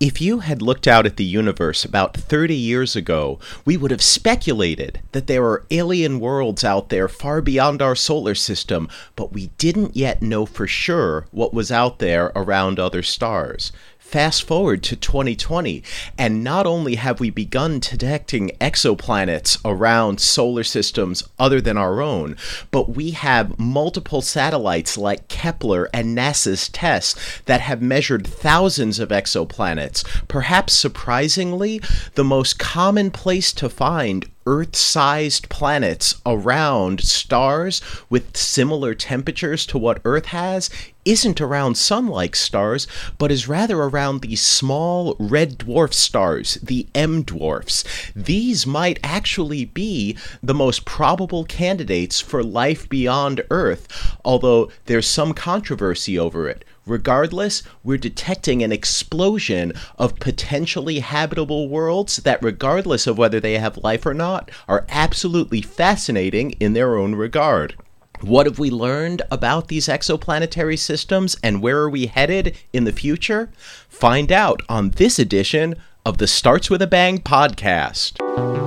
If you had looked out at the universe about 30 years ago, we would have speculated that there are alien worlds out there far beyond our solar system, but we didn't yet know for sure what was out there around other stars. Fast forward to 2020, and not only have we begun detecting exoplanets around solar systems other than our own, but we have multiple satellites like Kepler and NASA's TESS that have measured thousands of exoplanets. Perhaps surprisingly, the most common place to find Earth sized planets around stars with similar temperatures to what Earth has isn't around sun like stars, but is rather around these small red dwarf stars, the M dwarfs. These might actually be the most probable candidates for life beyond Earth, although there's some controversy over it. Regardless, we're detecting an explosion of potentially habitable worlds that, regardless of whether they have life or not, are absolutely fascinating in their own regard. What have we learned about these exoplanetary systems and where are we headed in the future? Find out on this edition of the Starts with a Bang podcast.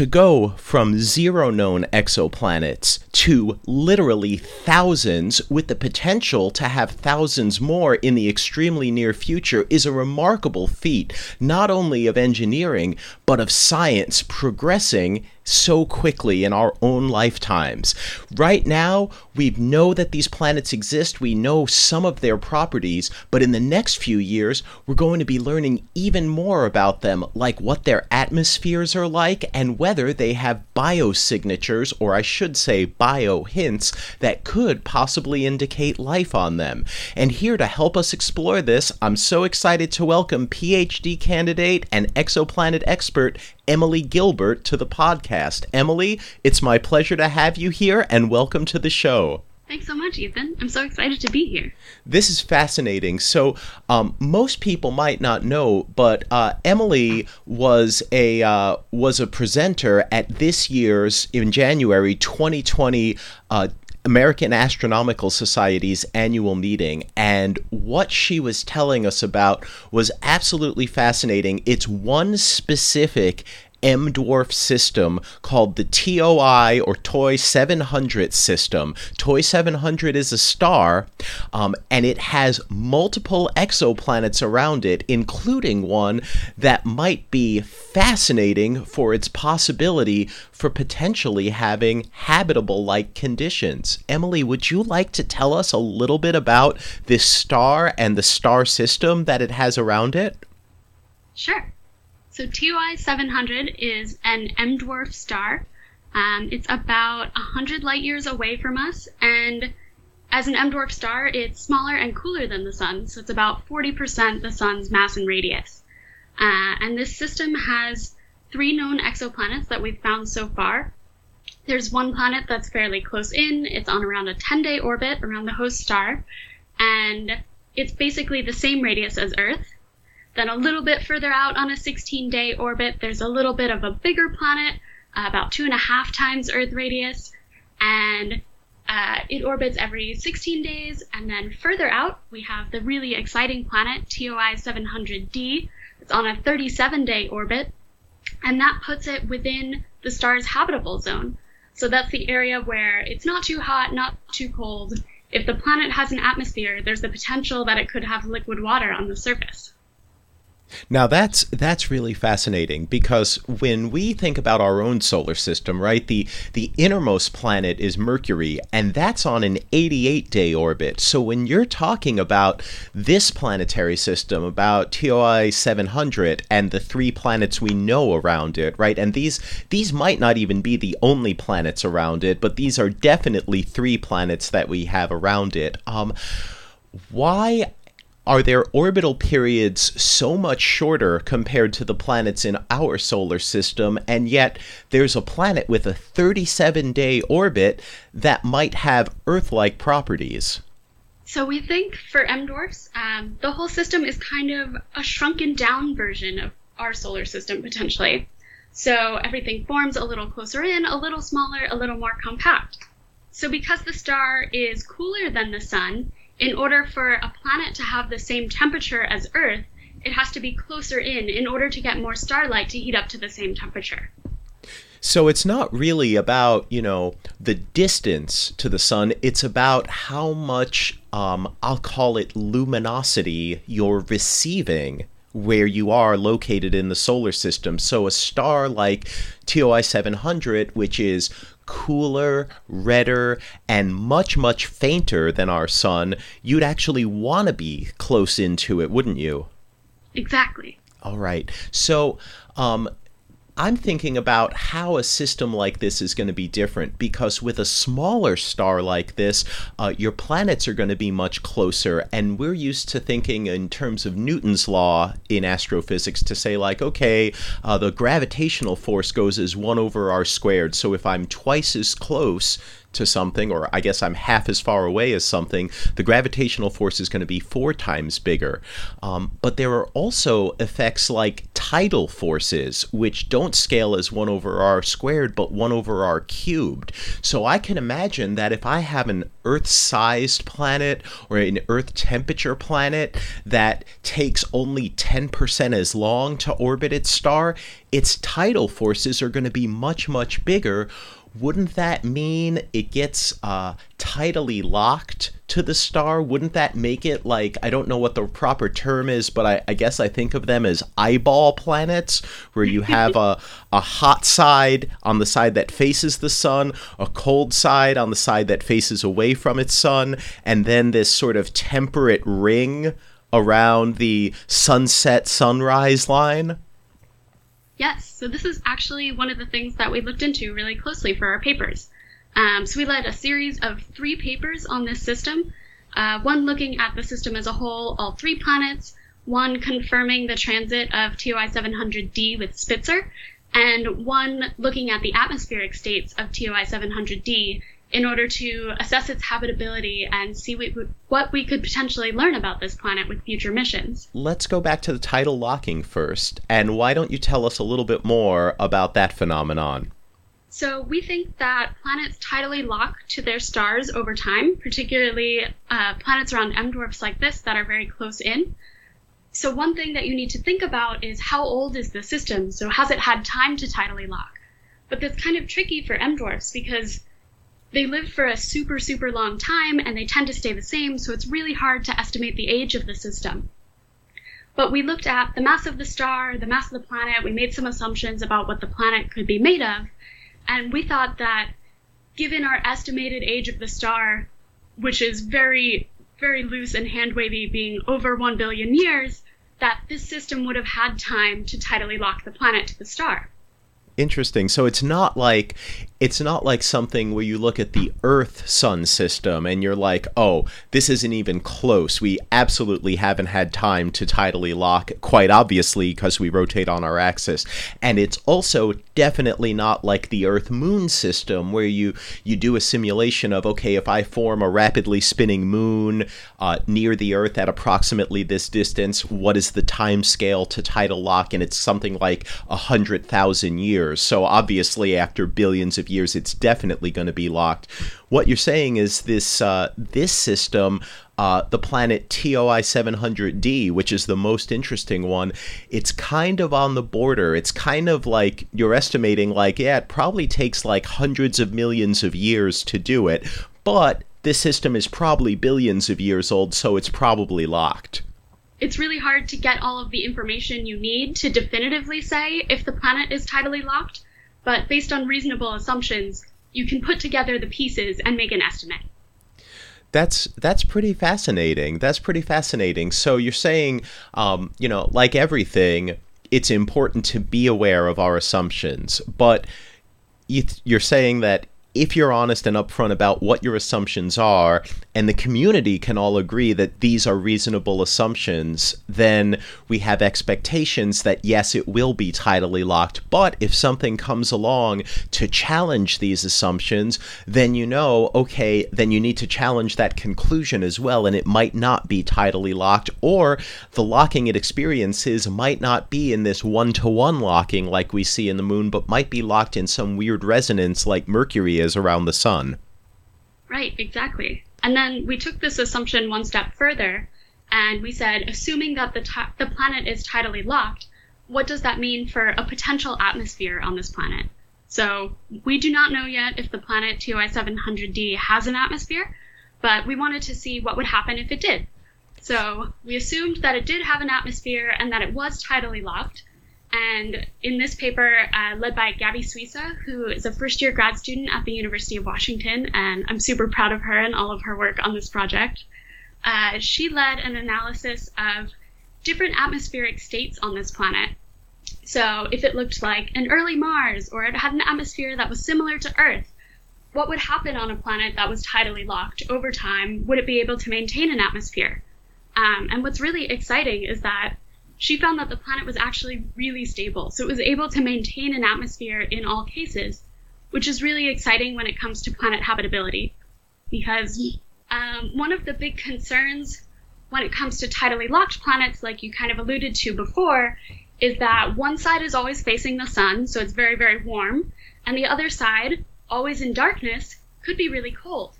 To go from zero known exoplanets to literally thousands with the potential to have thousands more in the extremely near future is a remarkable feat, not only of engineering, but of science progressing so quickly in our own lifetimes. Right now, we know that these planets exist, we know some of their properties, but in the next few years, we're going to be learning even more about them, like what their atmospheres are like and whether they have biosignatures, or I should say bio hints, that could possibly indicate life on them. And here to help us explore this, I'm so excited to welcome PhD candidate and exoplanet expert Emily Gilbert to the podcast. Emily, it's my pleasure to have you here and welcome to the show. Thanks so much, Ethan. I'm so excited to be here. This is fascinating. So, um, most people might not know, but uh, Emily was a uh, was a presenter at this year's in January 2020 uh, American Astronomical Society's annual meeting, and what she was telling us about was absolutely fascinating. It's one specific M dwarf system called the TOI or TOI 700 system. TOI 700 is a star, um, and it has multiple exoplanets around it, including one that might be fascinating for its possibility for potentially having habitable like conditions. Emily, would you like to tell us a little bit about this star and the star system that it has around it? Sure. So TOI 700 is an M dwarf star. Um, it's about 100 light years away from us, and as an M dwarf star, it's smaller and cooler than the Sun, so it's about 40% the Sun's mass and radius. Uh, and this system has three known exoplanets that we've found so far. There's one planet that's fairly close in, it's on around a 10 day orbit around the host star, and it's basically the same radius as Earth, then a little bit further out on a 16 day orbit, there's a little bit of a bigger planet, uh, about two and a half times Earth radius, and uh, it orbits every 16 days. And then further out, we have the really exciting planet TOI 700d. It's on a 37 day orbit, and that puts it within the star's habitable zone. So that's the area where it's not too hot, not too cold. If the planet has an atmosphere, there's the potential that it could have liquid water on the surface. Now that's that's really fascinating because when we think about our own solar system, right? The the innermost planet is Mercury and that's on an 88-day orbit. So when you're talking about this planetary system about TOI 700 and the three planets we know around it, right? And these these might not even be the only planets around it, but these are definitely three planets that we have around it. Um why are their orbital periods so much shorter compared to the planets in our solar system, and yet there's a planet with a 37 day orbit that might have Earth like properties? So we think for M dwarfs, um, the whole system is kind of a shrunken down version of our solar system potentially. So everything forms a little closer in, a little smaller, a little more compact. So because the star is cooler than the sun, in order for a planet to have the same temperature as Earth, it has to be closer in in order to get more starlight to heat up to the same temperature. So it's not really about, you know, the distance to the sun. It's about how much, um, I'll call it luminosity, you're receiving where you are located in the solar system. So a star like TOI 700, which is cooler, redder, and much, much fainter than our sun, you'd actually want to be close into it, wouldn't you? Exactly. All right. So, um, I'm thinking about how a system like this is going to be different because with a smaller star like this, uh, your planets are going to be much closer. And we're used to thinking in terms of Newton's law in astrophysics to say, like, okay, uh, the gravitational force goes as 1 over r squared. So if I'm twice as close, to something, or I guess I'm half as far away as something, the gravitational force is going to be four times bigger. Um, but there are also effects like tidal forces, which don't scale as 1 over r squared, but 1 over r cubed. So I can imagine that if I have an Earth sized planet or an Earth temperature planet that takes only 10% as long to orbit its star, its tidal forces are going to be much, much bigger wouldn't that mean it gets uh, tidally locked to the star? Wouldn't that make it like, I don't know what the proper term is, but I, I guess I think of them as eyeball planets, where you have a, a hot side on the side that faces the sun, a cold side on the side that faces away from its sun, and then this sort of temperate ring around the sunset sunrise line? Yes, so this is actually one of the things that we looked into really closely for our papers. Um, so we led a series of three papers on this system, uh, one looking at the system as a whole, all three planets, one confirming the transit of TOI 700D with Spitzer, and one looking at the atmospheric states of TOI 700D in order to assess its habitability and see what we could potentially learn about this planet with future missions. Let's go back to the tidal locking first, and why don't you tell us a little bit more about that phenomenon? So, we think that planets tidally lock to their stars over time, particularly uh, planets around M dwarfs like this that are very close in. So, one thing that you need to think about is how old is the system? So, has it had time to tidally lock? But that's kind of tricky for M dwarfs because they live for a super, super long time and they tend to stay the same, so it's really hard to estimate the age of the system. But we looked at the mass of the star, the mass of the planet, we made some assumptions about what the planet could be made of, and we thought that given our estimated age of the star, which is very, very loose and hand wavy, being over 1 billion years, that this system would have had time to tidally lock the planet to the star. Interesting. So it's not like it's not like something where you look at the Earth Sun system and you're like, oh, this isn't even close. We absolutely haven't had time to tidally lock, quite obviously, because we rotate on our axis. And it's also definitely not like the Earth Moon system where you, you do a simulation of, okay, if I form a rapidly spinning moon uh, near the Earth at approximately this distance, what is the time scale to tidal lock? And it's something like a 100,000 years. So obviously, after billions of years, it's definitely going to be locked. What you're saying is this uh, this system, uh, the planet TOI 700D, which is the most interesting one, it's kind of on the border. It's kind of like you're estimating, like yeah, it probably takes like hundreds of millions of years to do it, but this system is probably billions of years old, so it's probably locked it's really hard to get all of the information you need to definitively say if the planet is tidally locked but based on reasonable assumptions, you can put together the pieces and make an estimate. That's that's pretty fascinating. That's pretty fascinating. So you're saying, um, you know, like everything, it's important to be aware of our assumptions, but you're saying that if you're honest and upfront about what your assumptions are, and the community can all agree that these are reasonable assumptions, then we have expectations that yes, it will be tidally locked. But if something comes along to challenge these assumptions, then you know, okay, then you need to challenge that conclusion as well, and it might not be tidally locked, or the locking it experiences might not be in this one to one locking like we see in the moon, but might be locked in some weird resonance like Mercury is around the sun. Right, exactly. And then we took this assumption one step further and we said, assuming that the, t- the planet is tidally locked, what does that mean for a potential atmosphere on this planet? So we do not know yet if the planet TOI 700d has an atmosphere, but we wanted to see what would happen if it did. So we assumed that it did have an atmosphere and that it was tidally locked. And in this paper, uh, led by Gabby Suissa, who is a first year grad student at the University of Washington, and I'm super proud of her and all of her work on this project, uh, she led an analysis of different atmospheric states on this planet. So, if it looked like an early Mars or it had an atmosphere that was similar to Earth, what would happen on a planet that was tidally locked over time? Would it be able to maintain an atmosphere? Um, and what's really exciting is that she found that the planet was actually really stable. So it was able to maintain an atmosphere in all cases, which is really exciting when it comes to planet habitability. Because um, one of the big concerns when it comes to tidally locked planets, like you kind of alluded to before, is that one side is always facing the sun, so it's very, very warm, and the other side, always in darkness, could be really cold.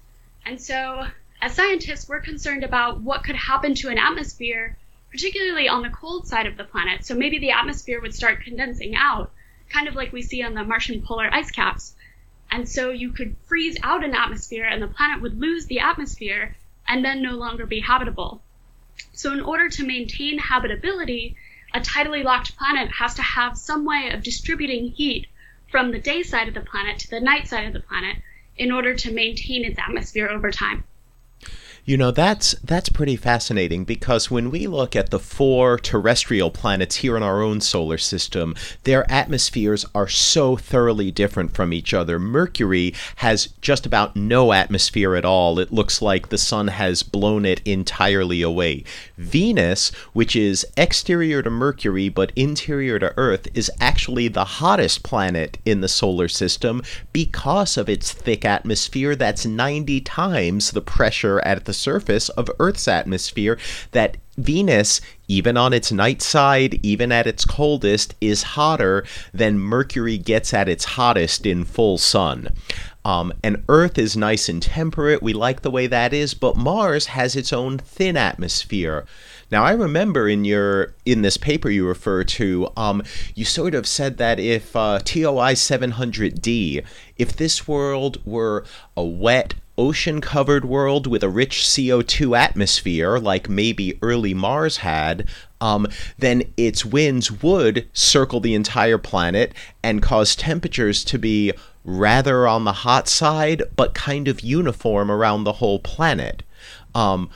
And so, as scientists, we're concerned about what could happen to an atmosphere particularly on the cold side of the planet. So maybe the atmosphere would start condensing out, kind of like we see on the Martian polar ice caps. And so you could freeze out an atmosphere and the planet would lose the atmosphere and then no longer be habitable. So, in order to maintain habitability, a tidally locked planet has to have some way of distributing heat from the day side of the planet to the night side of the planet in order to maintain its atmosphere over time. You know, that's that's pretty fascinating because when we look at the four terrestrial planets here in our own solar system, their atmospheres are so thoroughly different from each other. Mercury has just about no atmosphere at all. It looks like the sun has blown it entirely away. Venus, which is exterior to Mercury but interior to Earth, is actually the hottest planet in the solar system because of its thick atmosphere that's 90 times the pressure at the surface of Earth's atmosphere that Venus, even on its night side, even at its coldest, is hotter than Mercury gets at its hottest in full sun. Um, and Earth is nice and temperate. We like the way that is, but Mars has its own thin atmosphere. Now, I remember in your in this paper you refer to, um, you sort of said that if uh, TOI 700d, if this world were a wet, ocean covered world with a rich CO2 atmosphere, like maybe early Mars had, um, then its winds would circle the entire planet and cause temperatures to be rather on the hot side, but kind of uniform around the whole planet. Um,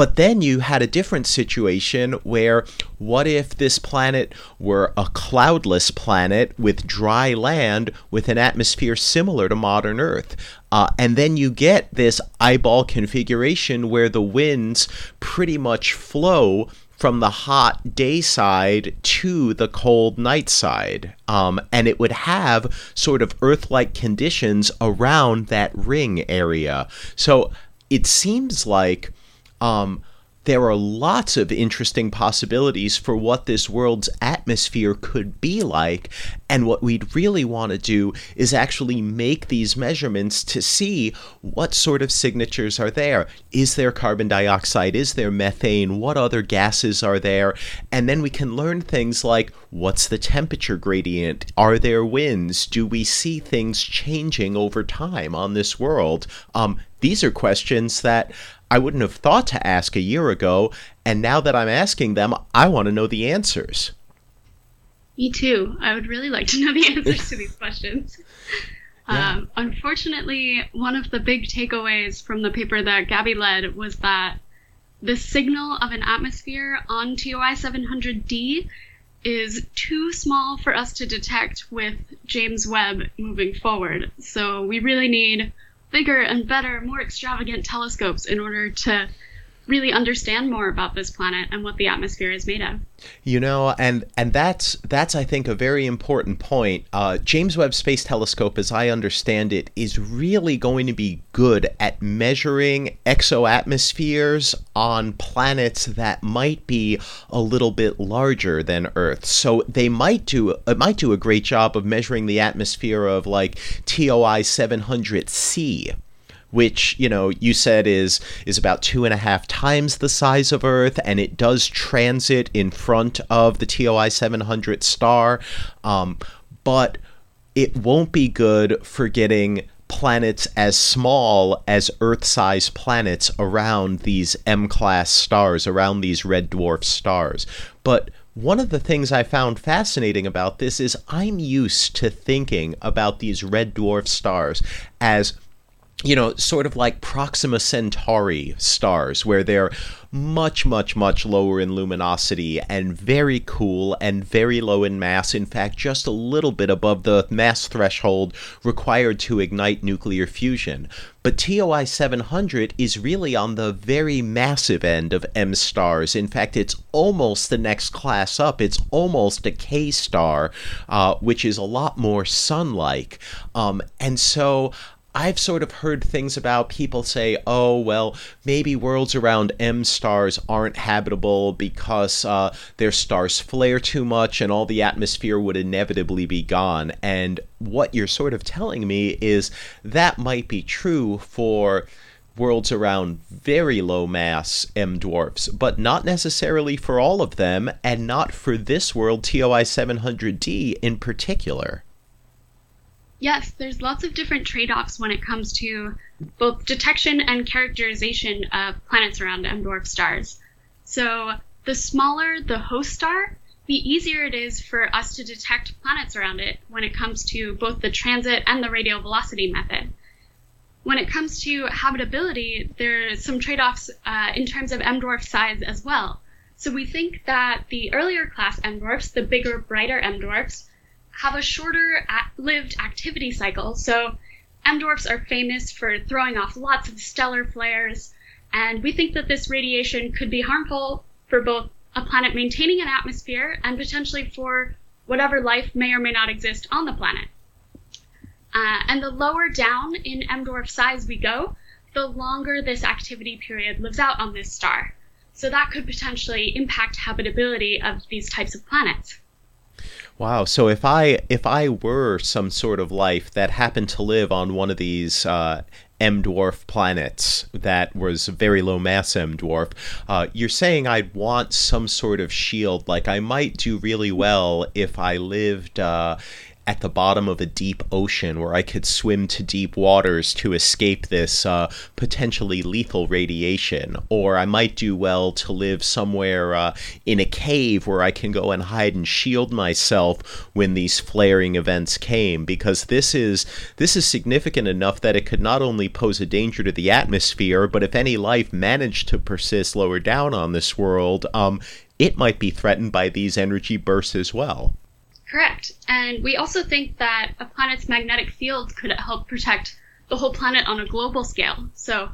but then you had a different situation where what if this planet were a cloudless planet with dry land with an atmosphere similar to modern Earth? Uh, and then you get this eyeball configuration where the winds pretty much flow from the hot day side to the cold night side. Um, and it would have sort of Earth like conditions around that ring area. So it seems like um, there are lots of interesting possibilities for what this world's atmosphere could be like. And what we'd really want to do is actually make these measurements to see what sort of signatures are there. Is there carbon dioxide? Is there methane? What other gases are there? And then we can learn things like what's the temperature gradient? Are there winds? Do we see things changing over time on this world? Um, these are questions that I wouldn't have thought to ask a year ago, and now that I'm asking them, I want to know the answers. Me too. I would really like to know the answers to these questions. Yeah. Um, unfortunately, one of the big takeaways from the paper that Gabby led was that the signal of an atmosphere on TOI 700d is too small for us to detect with James Webb moving forward. So we really need bigger and better, more extravagant telescopes in order to really understand more about this planet and what the atmosphere is made of. You know, and and that's that's I think a very important point. Uh, James Webb Space Telescope, as I understand it, is really going to be good at measuring exoatmospheres on planets that might be a little bit larger than Earth. So they might do it might do a great job of measuring the atmosphere of like TOI 700c which you know you said is is about two and a half times the size of Earth, and it does transit in front of the TOI 700 star, um, but it won't be good for getting planets as small as Earth-sized planets around these M-class stars, around these red dwarf stars, but one of the things I found fascinating about this is I'm used to thinking about these red dwarf stars as you know, sort of like Proxima Centauri stars, where they're much, much, much lower in luminosity and very cool and very low in mass. In fact, just a little bit above the mass threshold required to ignite nuclear fusion. But TOI 700 is really on the very massive end of M stars. In fact, it's almost the next class up. It's almost a K star, uh, which is a lot more sun like. Um, and so I've sort of heard things about people say, oh, well, maybe worlds around M stars aren't habitable because uh, their stars flare too much and all the atmosphere would inevitably be gone. And what you're sort of telling me is that might be true for worlds around very low mass M dwarfs, but not necessarily for all of them, and not for this world, TOI 700d in particular. Yes, there's lots of different trade offs when it comes to both detection and characterization of planets around M dwarf stars. So, the smaller the host star, the easier it is for us to detect planets around it when it comes to both the transit and the radial velocity method. When it comes to habitability, there are some trade offs uh, in terms of M dwarf size as well. So, we think that the earlier class M dwarfs, the bigger, brighter M dwarfs, have a shorter lived activity cycle. So M dwarfs are famous for throwing off lots of stellar flares, and we think that this radiation could be harmful for both a planet maintaining an atmosphere and potentially for whatever life may or may not exist on the planet. Uh, and the lower down in M dwarf size we go, the longer this activity period lives out on this star. So that could potentially impact habitability of these types of planets. Wow. So if I if I were some sort of life that happened to live on one of these uh, M dwarf planets that was very low mass M dwarf, uh, you're saying I'd want some sort of shield. Like I might do really well if I lived uh, at the bottom of a deep ocean where I could swim to deep waters to escape this uh, potentially lethal radiation. Or I might do well to live somewhere uh, in a cave where I can go and hide and shield myself when these flaring events came. Because this is this is significant enough that it could not only pose a danger to the atmosphere, but if any life managed to persist lower down on this world, um, it might be threatened by these energy bursts as well. Correct. And we also think that a planet's magnetic field could help protect the whole planet on a global scale. So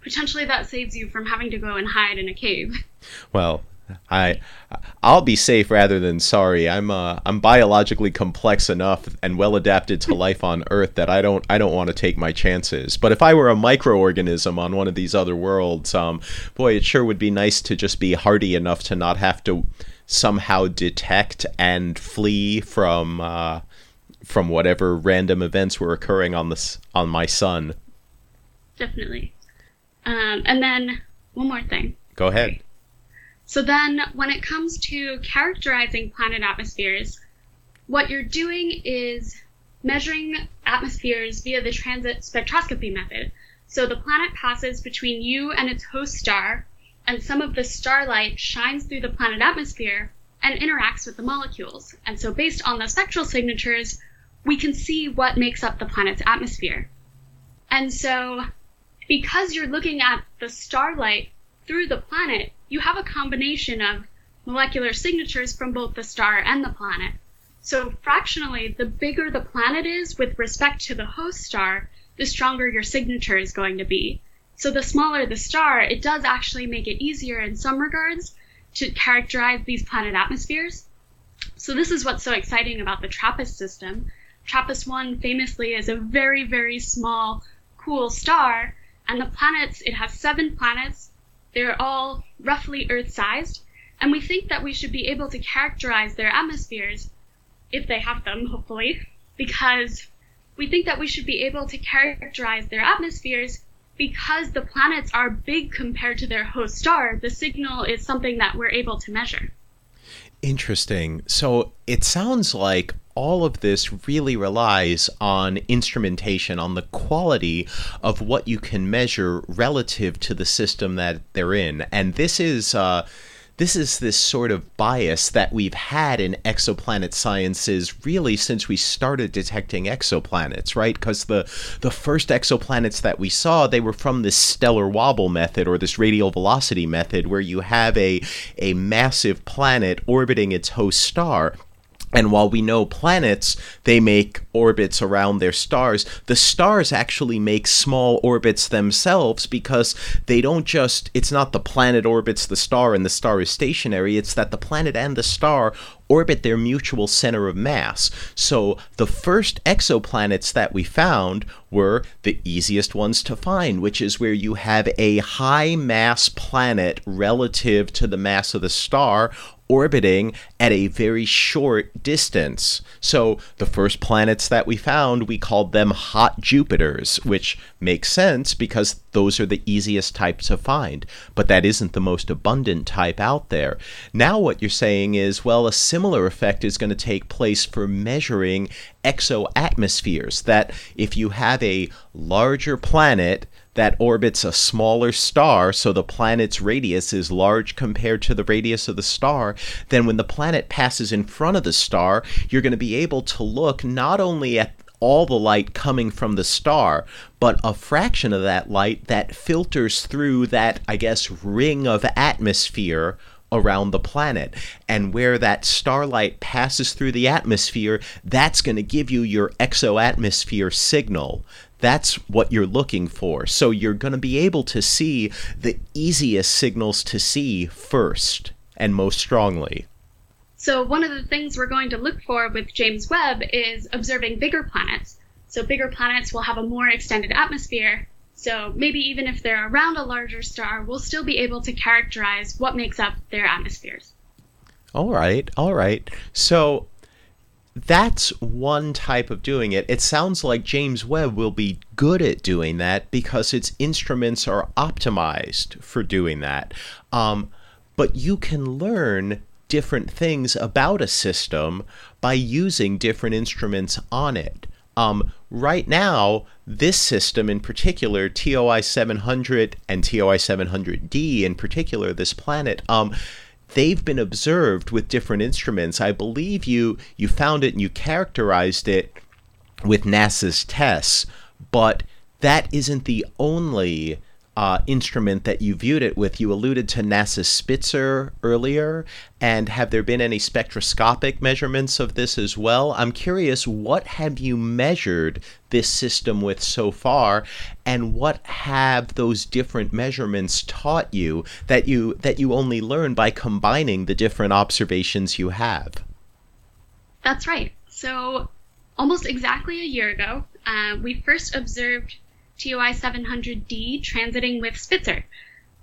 potentially that saves you from having to go and hide in a cave. Well, I I'll be safe rather than sorry. I'm uh, I'm biologically complex enough and well adapted to life on Earth that I don't I don't want to take my chances. But if I were a microorganism on one of these other worlds, um, boy, it sure would be nice to just be hardy enough to not have to somehow detect and flee from uh, from whatever random events were occurring on this on my sun. Definitely. Um, and then one more thing. Go ahead. So then, when it comes to characterizing planet atmospheres, what you're doing is measuring atmospheres via the transit spectroscopy method. So the planet passes between you and its host star and some of the starlight shines through the planet atmosphere and interacts with the molecules. And so, based on the spectral signatures, we can see what makes up the planet's atmosphere. And so, because you're looking at the starlight through the planet, you have a combination of molecular signatures from both the star and the planet. So, fractionally, the bigger the planet is with respect to the host star, the stronger your signature is going to be. So, the smaller the star, it does actually make it easier in some regards to characterize these planet atmospheres. So, this is what's so exciting about the TRAPPIST system. TRAPPIST 1 famously is a very, very small, cool star, and the planets, it has seven planets. They're all roughly Earth sized, and we think that we should be able to characterize their atmospheres if they have them, hopefully, because we think that we should be able to characterize their atmospheres because the planets are big compared to their host star. The signal is something that we're able to measure. Interesting. So it sounds like all of this really relies on instrumentation, on the quality of what you can measure relative to the system that they're in. And this is. Uh, this is this sort of bias that we've had in exoplanet sciences really since we started detecting exoplanets, right? Because the the first exoplanets that we saw, they were from this stellar wobble method or this radial velocity method where you have a a massive planet orbiting its host star and while we know planets, they make orbits around their stars, the stars actually make small orbits themselves because they don't just, it's not the planet orbits the star and the star is stationary, it's that the planet and the star orbit their mutual center of mass. So the first exoplanets that we found were the easiest ones to find, which is where you have a high mass planet relative to the mass of the star orbiting at a very short distance. So the first planets that we found, we called them hot Jupiters, which makes sense because those are the easiest types to find. But that isn't the most abundant type out there. Now, what you're saying is, well, a similar effect is going to take place for measuring exoatmospheres. That if you have a larger planet, that orbits a smaller star, so the planet's radius is large compared to the radius of the star, then when the planet passes in front of the star, you're going to be able to look not only at all the light coming from the star, but a fraction of that light that filters through that, I guess, ring of atmosphere around the planet. And where that starlight passes through the atmosphere, that's going to give you your exoatmosphere signal that's what you're looking for. So you're going to be able to see the easiest signals to see first and most strongly. So, one of the things we're going to look for with James Webb is observing bigger planets. So, bigger planets will have a more extended atmosphere. So, maybe even if they're around a larger star, we'll still be able to characterize what makes up their atmospheres. All right, all right. So, that's one type of doing it. It sounds like James Webb will be good at doing that because its instruments are optimized for doing that. Um, but you can learn different things about a system by using different instruments on it. Um, right now, this system in particular, TOI 700 and TOI 700D in particular, this planet, um, they've been observed with different instruments. I believe you you found it and you characterized it with NASA's TESS, but that isn't the only uh, instrument that you viewed it with. You alluded to NASA's Spitzer earlier, and have there been any spectroscopic measurements of this as well? I'm curious, what have you measured this system with so far, and what have those different measurements taught you that you that you only learn by combining the different observations you have? That's right. So, almost exactly a year ago, uh, we first observed TOI 700D transiting with Spitzer.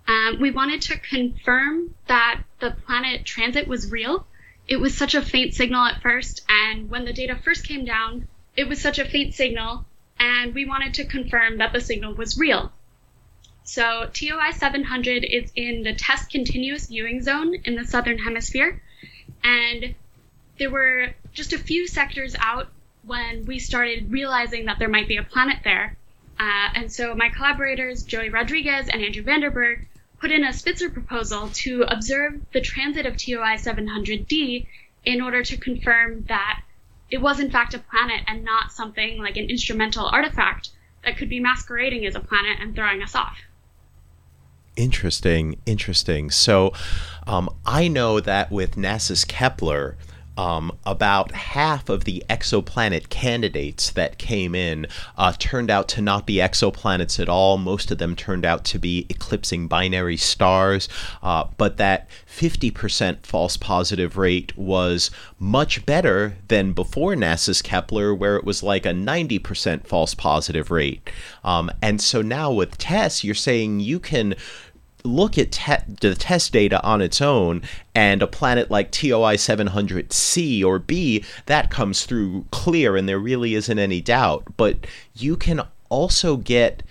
Um, we wanted to confirm that the planet transit was real. It was such a faint signal at first, and when the data first came down, it was such a faint signal, and we wanted to confirm that the signal was real. So TOI 700 is in the TESS continuous viewing zone in the southern hemisphere, and there were just a few sectors out when we started realizing that there might be a planet there. Uh, and so my collaborators, Joey Rodriguez and Andrew Vanderburg, put in a Spitzer proposal to observe the transit of TOI 700D in order to confirm that it was in fact a planet and not something like an instrumental artifact that could be masquerading as a planet and throwing us off. Interesting, interesting. So, um, I know that with NASA's Kepler, um, about half of the exoplanet candidates that came in uh, turned out to not be exoplanets at all. Most of them turned out to be eclipsing binary stars, uh, but that 50% false positive rate was much better than before NASA's Kepler, where it was like a 90% false positive rate. Um, and so now with TESS, you're saying you can look at te- the TESS data on its own and a planet like TOI 700C or B, that comes through clear and there really isn't any doubt. But you can also get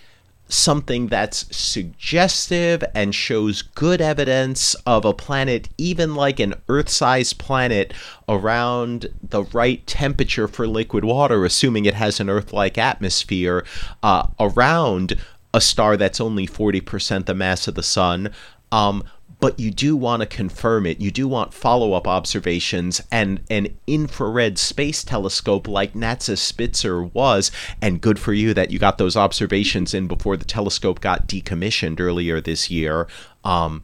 something that's suggestive and shows good evidence of a planet, even like an Earth sized planet, around the right temperature for liquid water, assuming it has an Earth like atmosphere, uh, around a star that's only 40% the mass of the sun. Um, but you do want to confirm it. You do want follow up observations and an infrared space telescope like NASA's Spitzer was. And good for you that you got those observations in before the telescope got decommissioned earlier this year. Um,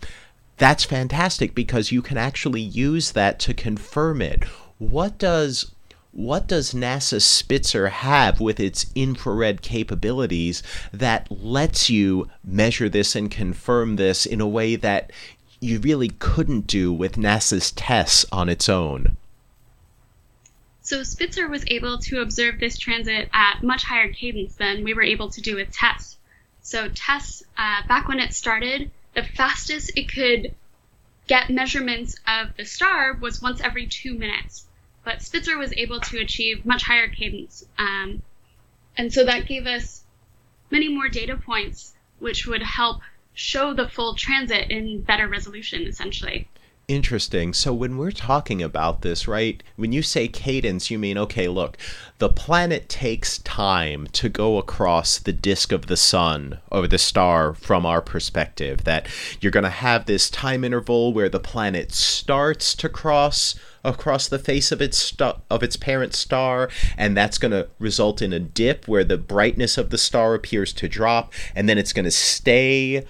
that's fantastic because you can actually use that to confirm it. What does what does NASA Spitzer have with its infrared capabilities that lets you measure this and confirm this in a way that you really couldn't do with NASA's TESS on its own? So Spitzer was able to observe this transit at much higher cadence than we were able to do with TESS. So TESS, uh, back when it started, the fastest it could get measurements of the star was once every two minutes but Spitzer was able to achieve much higher cadence. Um, and so that gave us many more data points, which would help show the full transit in better resolution, essentially. Interesting. So when we're talking about this, right, when you say cadence, you mean, okay, look, the planet takes time to go across the disk of the sun or the star from our perspective. That you're going to have this time interval where the planet starts to cross across the face of its st- of its parent star and that's going to result in a dip where the brightness of the star appears to drop and then it's going to stay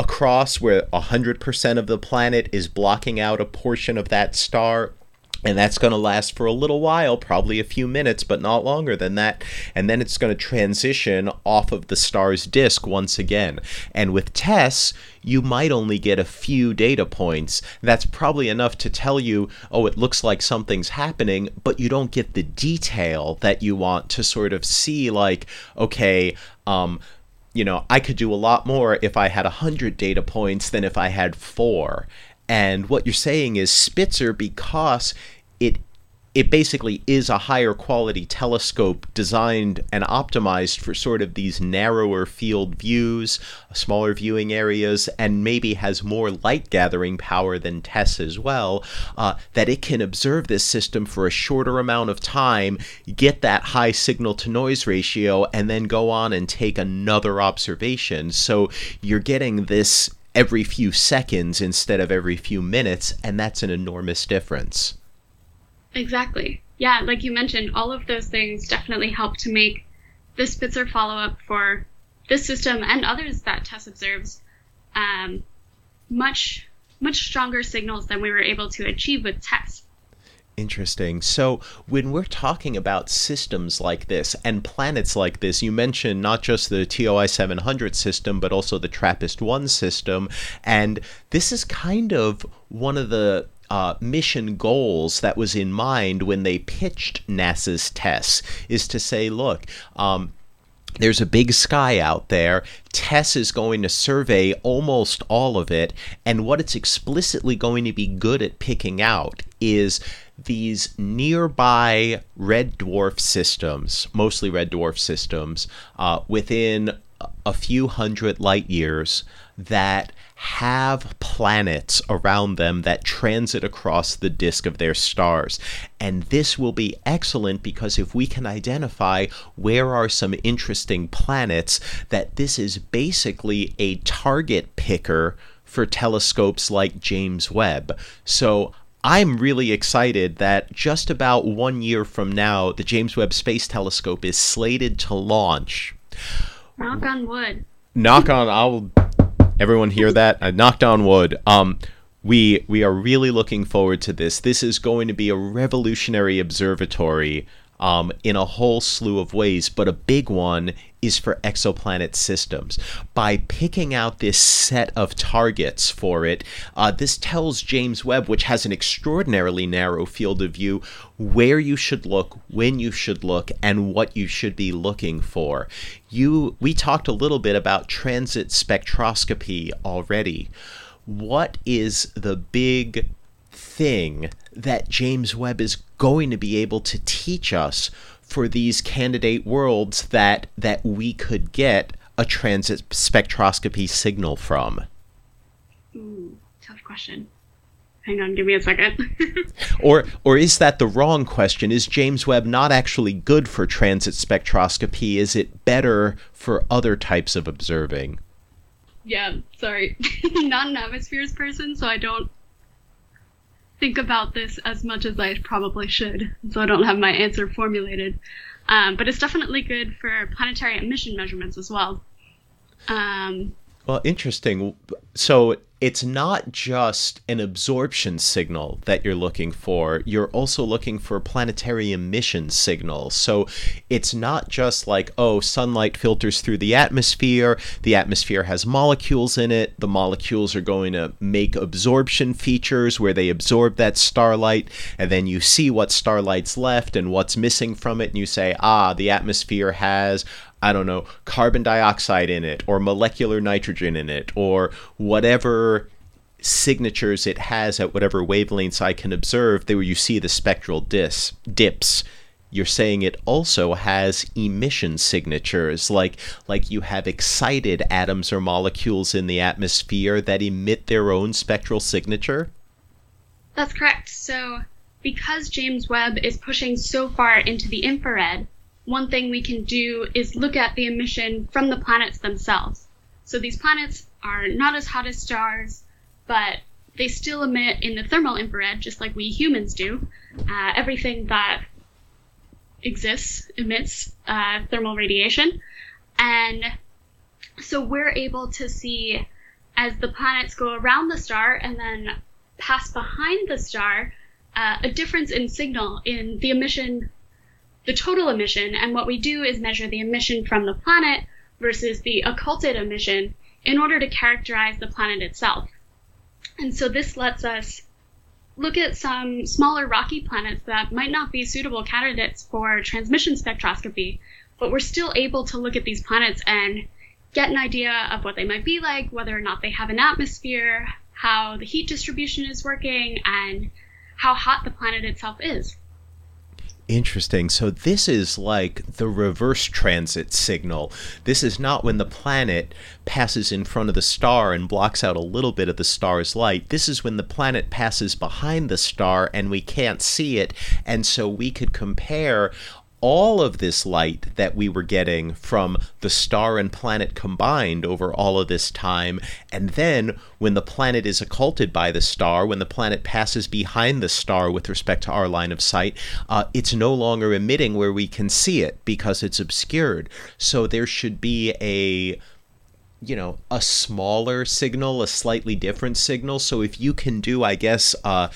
across where 100% of the planet is blocking out a portion of that star and that's going to last for a little while, probably a few minutes, but not longer than that. And then it's going to transition off of the star's disk once again. And with TESS, you might only get a few data points. That's probably enough to tell you, oh, it looks like something's happening, but you don't get the detail that you want to sort of see, like, okay, um, you know, I could do a lot more if I had 100 data points than if I had four. And what you're saying is Spitzer, because it it basically is a higher quality telescope designed and optimized for sort of these narrower field views, smaller viewing areas, and maybe has more light gathering power than TESS as well, uh, that it can observe this system for a shorter amount of time, get that high signal to noise ratio, and then go on and take another observation. So you're getting this every few seconds instead of every few minutes, and that's an enormous difference. Exactly. Yeah, like you mentioned, all of those things definitely help to make the Spitzer follow up for this system and others that TESS observes um, much much stronger signals than we were able to achieve with TESS. Interesting. So, when we're talking about systems like this and planets like this, you mentioned not just the TOI 700 system, but also the TRAPPIST 1 system. And this is kind of one of the uh, mission goals that was in mind when they pitched NASA's TESS is to say, look, um, there's a big sky out there. TESS is going to survey almost all of it. And what it's explicitly going to be good at picking out is these nearby red dwarf systems, mostly red dwarf systems, uh, within a few hundred light years that have planets around them that transit across the disk of their stars. And this will be excellent because if we can identify where are some interesting planets, that this is basically a target picker for telescopes like James Webb. So I'm really excited that just about one year from now, the James Webb Space Telescope is slated to launch. Knock on wood. Knock on, I'll Everyone hear that? I knocked on wood. Um, we we are really looking forward to this. This is going to be a revolutionary observatory um, in a whole slew of ways, but a big one is for exoplanet systems. By picking out this set of targets for it, uh, this tells James Webb, which has an extraordinarily narrow field of view, where you should look, when you should look, and what you should be looking for. You, we talked a little bit about transit spectroscopy already. What is the big thing that James Webb is going to be able to teach us for these candidate worlds that that we could get a transit spectroscopy signal from? Ooh, tough question. Hang on, give me a second. or or is that the wrong question? Is James Webb not actually good for transit spectroscopy? Is it better for other types of observing? Yeah, sorry. not an atmospheres person, so I don't think about this as much as I probably should, so I don't have my answer formulated. Um, but it's definitely good for planetary emission measurements as well. Um, well, interesting. So it's not just an absorption signal that you're looking for, you're also looking for planetary emission signals. So it's not just like, oh, sunlight filters through the atmosphere, the atmosphere has molecules in it, the molecules are going to make absorption features where they absorb that starlight, and then you see what starlight's left and what's missing from it, and you say, ah, the atmosphere has I don't know, carbon dioxide in it or molecular nitrogen in it or whatever signatures it has at whatever wavelengths I can observe, there you see the spectral dis, dips. You're saying it also has emission signatures, like like you have excited atoms or molecules in the atmosphere that emit their own spectral signature? That's correct. So because James Webb is pushing so far into the infrared, one thing we can do is look at the emission from the planets themselves. So these planets are not as hot as stars, but they still emit in the thermal infrared, just like we humans do. Uh, everything that exists emits uh, thermal radiation. And so we're able to see as the planets go around the star and then pass behind the star, uh, a difference in signal in the emission the total emission, and what we do is measure the emission from the planet versus the occulted emission in order to characterize the planet itself. And so this lets us look at some smaller rocky planets that might not be suitable candidates for transmission spectroscopy, but we're still able to look at these planets and get an idea of what they might be like, whether or not they have an atmosphere, how the heat distribution is working, and how hot the planet itself is. Interesting. So this is like the reverse transit signal. This is not when the planet passes in front of the star and blocks out a little bit of the star's light. This is when the planet passes behind the star and we can't see it. And so we could compare all of this light that we were getting from the star and planet combined over all of this time. And then when the planet is occulted by the star, when the planet passes behind the star with respect to our line of sight, uh, it's no longer emitting where we can see it because it's obscured. So there should be a you know a smaller signal a slightly different signal so if you can do i guess uh,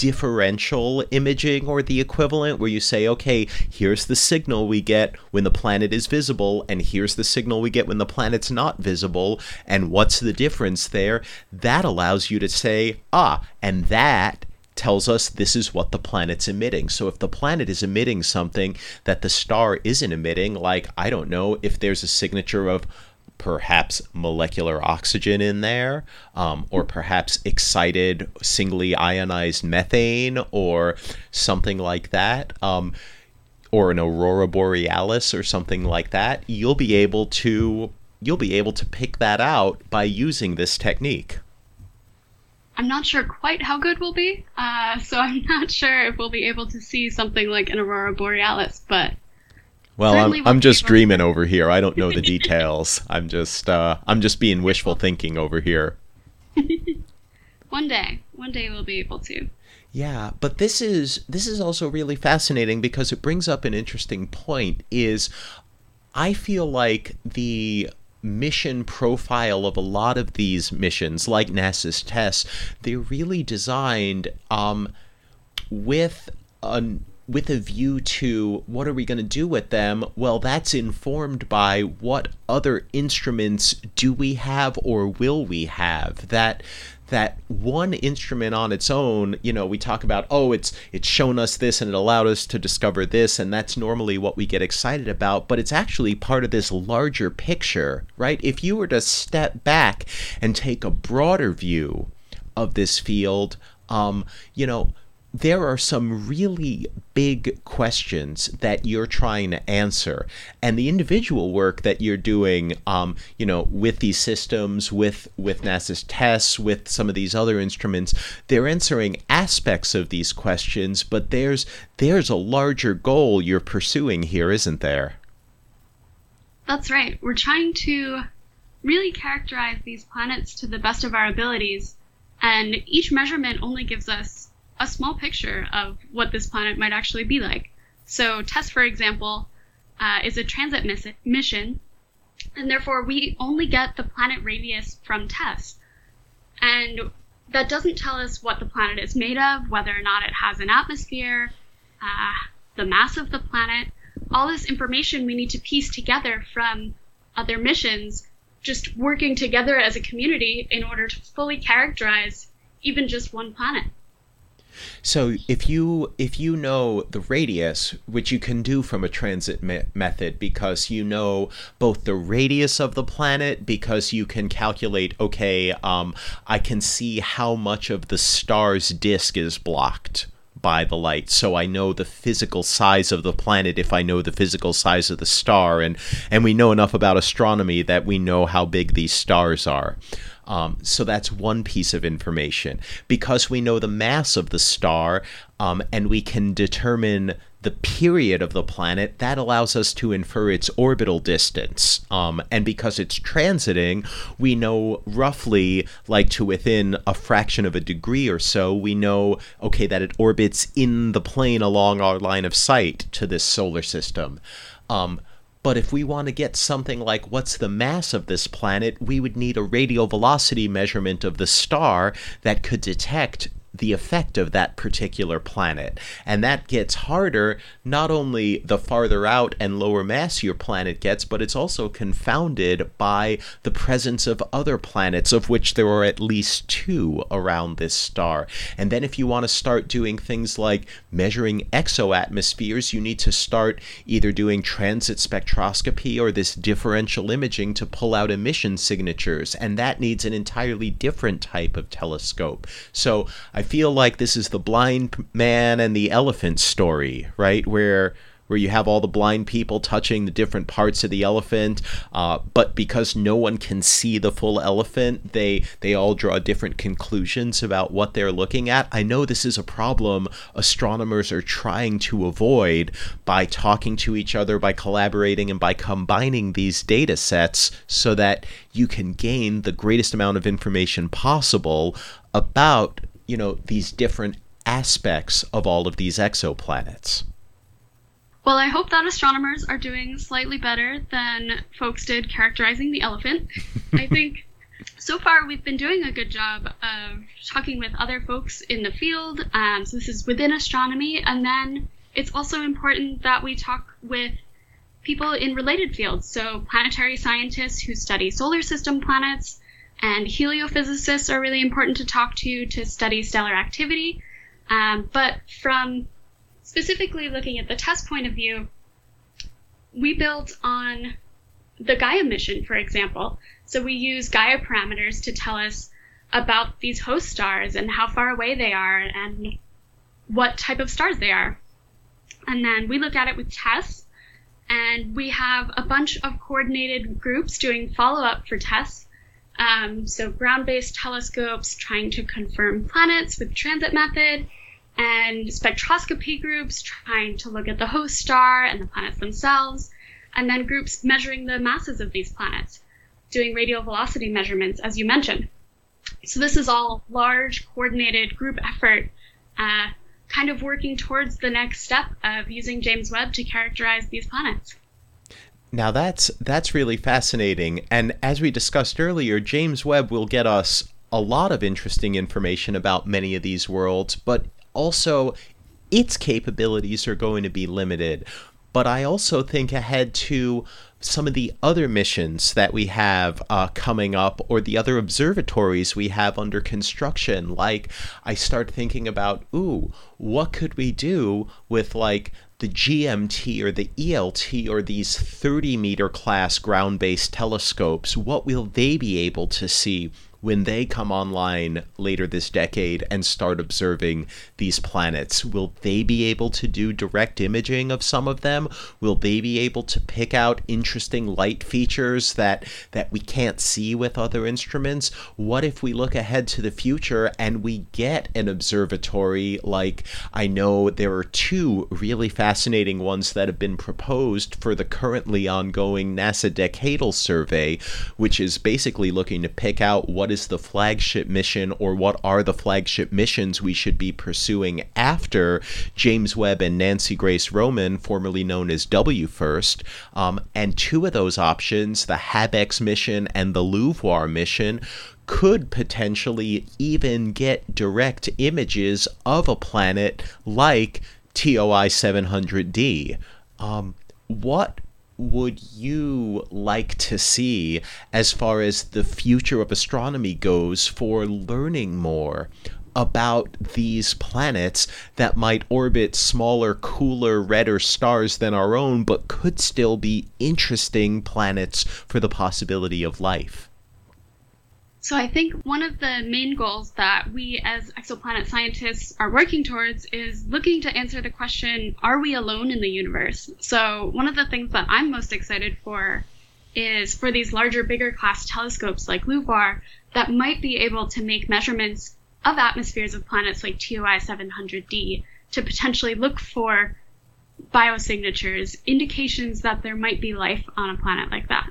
differential imaging or the equivalent where you say, okay, here's the signal we get when the planet is visible, and here's the signal we get when the planet's not visible, and what's the difference there? That allows you to say, ah, and that tells us this is what the planet's emitting. So if the planet is emitting something that the star isn't emitting, like, I don't know, if there's a signature of perhaps molecular oxygen in there, um, or perhaps excited singly ionized methane, or something like that, um, or an aurora borealis or something like that. You'll be able to you'll be able to pick that out by using this technique. I'm not sure quite how good we'll be, uh, so I'm not sure if we'll be able to see something like an aurora borealis, but well, I'm, I'm just dreaming over here. I don't know the details. I'm just uh, I'm just being wishful thinking over here. one day, one day we'll be able to. Yeah, but this is this is also really fascinating because it brings up an interesting point is I feel like the mission profile of a lot of these missions, like NASA's TESS, they're really designed um, with a with a view to what are we going to do with them? Well, that's informed by what other instruments do we have or will we have that that one instrument on its own, you know, we talk about, oh, it's it's shown us this and it allowed us to discover this, and that's normally what we get excited about, but it's actually part of this larger picture, right? If you were to step back and take a broader view of this field, um, you know, there are some really big questions that you're trying to answer. And the individual work that you're doing um, you know with these systems with with nasa's TESS with some of these other instruments they're answering aspects of these questions but there's there's a larger goal you're pursuing here isn't there? That's right. We're trying to really characterize these planets to the best of our abilities and each measurement only gives us a small picture of what this planet might actually be like. So, TESS, for example, uh, is a transit miss- mission, and therefore we only get the planet radius from TESS. And that doesn't tell us what the planet is made of, whether or not it has an atmosphere, uh, the mass of the planet. All this information we need to piece together from other missions, just working together as a community in order to fully characterize even just one planet. So if you if you know the radius, which you can do from a transit me- method, because you know both the radius of the planet, because you can calculate, okay, um, I can see how much of the star's disk is blocked by the light. So i know the physical size of the planet if i know the physical size of the star. And and we know enough about astronomy that we know how big these stars are um, so that's one piece of information. Because we know the mass of the star um, and we can determine the period of the planet, that allows us to infer its orbital distance. Um, and because it's transiting, we know roughly, like to within a fraction of a degree or so, we know, okay, that it orbits in the plane along our line of sight to this solar system. Um, but if we want to get something like what's the mass of this planet, we would need a radial velocity measurement of the star that could detect the effect of that particular planet. And that gets harder not only the farther out and lower mass your planet gets, but it's also confounded by the presence of other planets, of which there are at least two around this star. And then if you want to start doing things like measuring exoatmospheres, you need to start either doing transit spectroscopy or this differential imaging to pull out emission signatures. And that needs an entirely different type of telescope. So I feel like this is the blind man and the elephant story, right? Where where you have all the blind people touching the different parts of the elephant, uh, but because no one can see the full elephant, they they all draw different conclusions about what they're looking at. I know this is a problem astronomers are trying to avoid by talking to each other, by collaborating, and by combining these data sets so that you can gain the greatest amount of information possible about you know these different aspects of all of these exoplanets. Well, I hope that astronomers are doing slightly better than folks did characterizing the elephant. I think so far we've been doing a good job of talking with other folks in the field. Um, so this is within astronomy, and then it's also important that we talk with people in related fields. So planetary scientists who study solar system planets, and heliophysicists are really important to talk to to study stellar activity. Um, but from specifically looking at the TESS point of view, we built on the Gaia mission, for example. So we use Gaia parameters to tell us about these host stars and how far away they are and what type of stars they are. And then we look at it with TESS, and we have a bunch of coordinated groups doing follow up for TESS um, so ground-based telescopes trying to confirm planets with transit method, and spectroscopy groups trying to look at the host star and the planets themselves, and then groups measuring the masses of these planets, doing radial velocity measurements, as you mentioned. So this is all large, coordinated group effort, uh, kind of working towards the next step of using James Webb to characterize these planets Now that's that's really fascinating. And as we discussed earlier, James Webb will get us a lot of interesting information about many of these worlds, but also its capabilities are going to be limited. But I also think ahead to some of the other missions that we have uh, coming up or the other observatories we have under construction. Like, I start thinking about, ooh, what could we do with like the GMT or the ELT or these 30 meter class ground based telescopes? What will they be able to see? When they come online later this decade and start observing these planets? Will they be able to do direct imaging of some of them? Will they be able to pick out interesting light features that that we can't see with other instruments? What if we look ahead to the future and we get an observatory like I know there are two really fascinating ones that have been proposed for the currently ongoing NASA Decadal Survey, which is basically looking to pick out what what is the flagship mission or what are the flagship missions we should be pursuing after James Webb and Nancy Grace Roman, formerly known as WFIRST. Um, and two of those options, the HabEx mission and the LUVOIR mission, could potentially even get direct images of a planet like TOI 700D. Um, what would you like to see as far as the future of astronomy goes for learning more about these planets that might orbit smaller, cooler, redder stars than our own, but could still be interesting planets for the possibility of life? So I think one of the main goals that we as exoplanet scientists are working towards is looking to answer the question, are we alone in the universe? So one of the things that I'm most excited for is for these larger, bigger class telescopes like LUVOIR that might be able to make measurements of atmospheres of planets like TOI 700d to potentially look for biosignatures, indications that there might be life on a planet like that.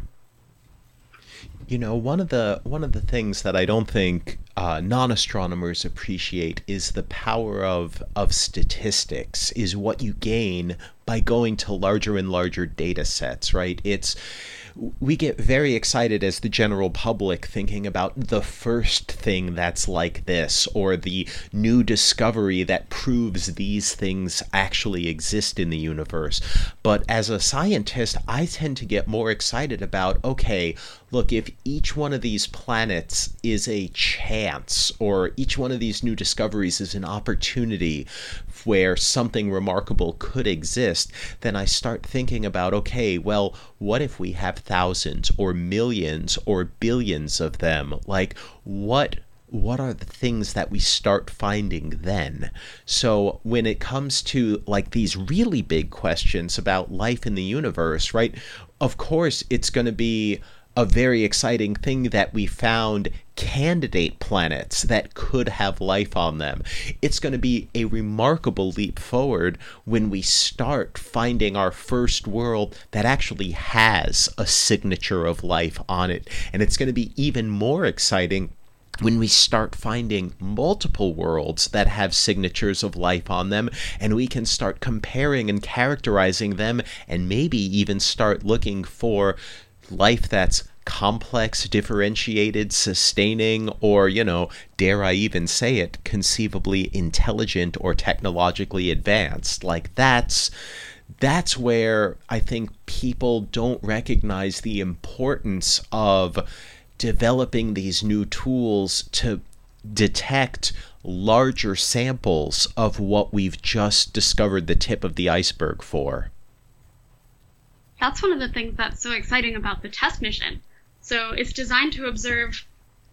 You know, one of the one of the things that I don't think uh, non-astronomers appreciate is the power of of statistics. Is what you gain by going to larger and larger data sets, right? It's we get very excited as the general public thinking about the first thing that's like this or the new discovery that proves these things actually exist in the universe. But as a scientist, I tend to get more excited about okay, look, if each one of these planets is a chance or each one of these new discoveries is an opportunity where something remarkable could exist, then I start thinking about okay, well, what if we have thousands or millions or billions of them? Like, what what are the things that we start finding then? So when it comes to like these really big questions about life in the universe, right? Of course, it's going to be a very exciting thing that we found candidate planets that could have life on them. It's going to be a remarkable leap forward when we start finding our first world that actually has a signature of life on it. And it's going to be even more exciting when we start finding multiple worlds that have signatures of life on them, and we can start comparing and characterizing them, and maybe even start looking for life that's complex, differentiated, sustaining, or, you know, dare I even say it, conceivably intelligent or technologically advanced. Like that's that's where I think people don't recognize the importance of developing these new tools to detect larger samples of what we've just discovered the tip of the iceberg for that's one of the things that's so exciting about the TESS mission. So it's designed to observe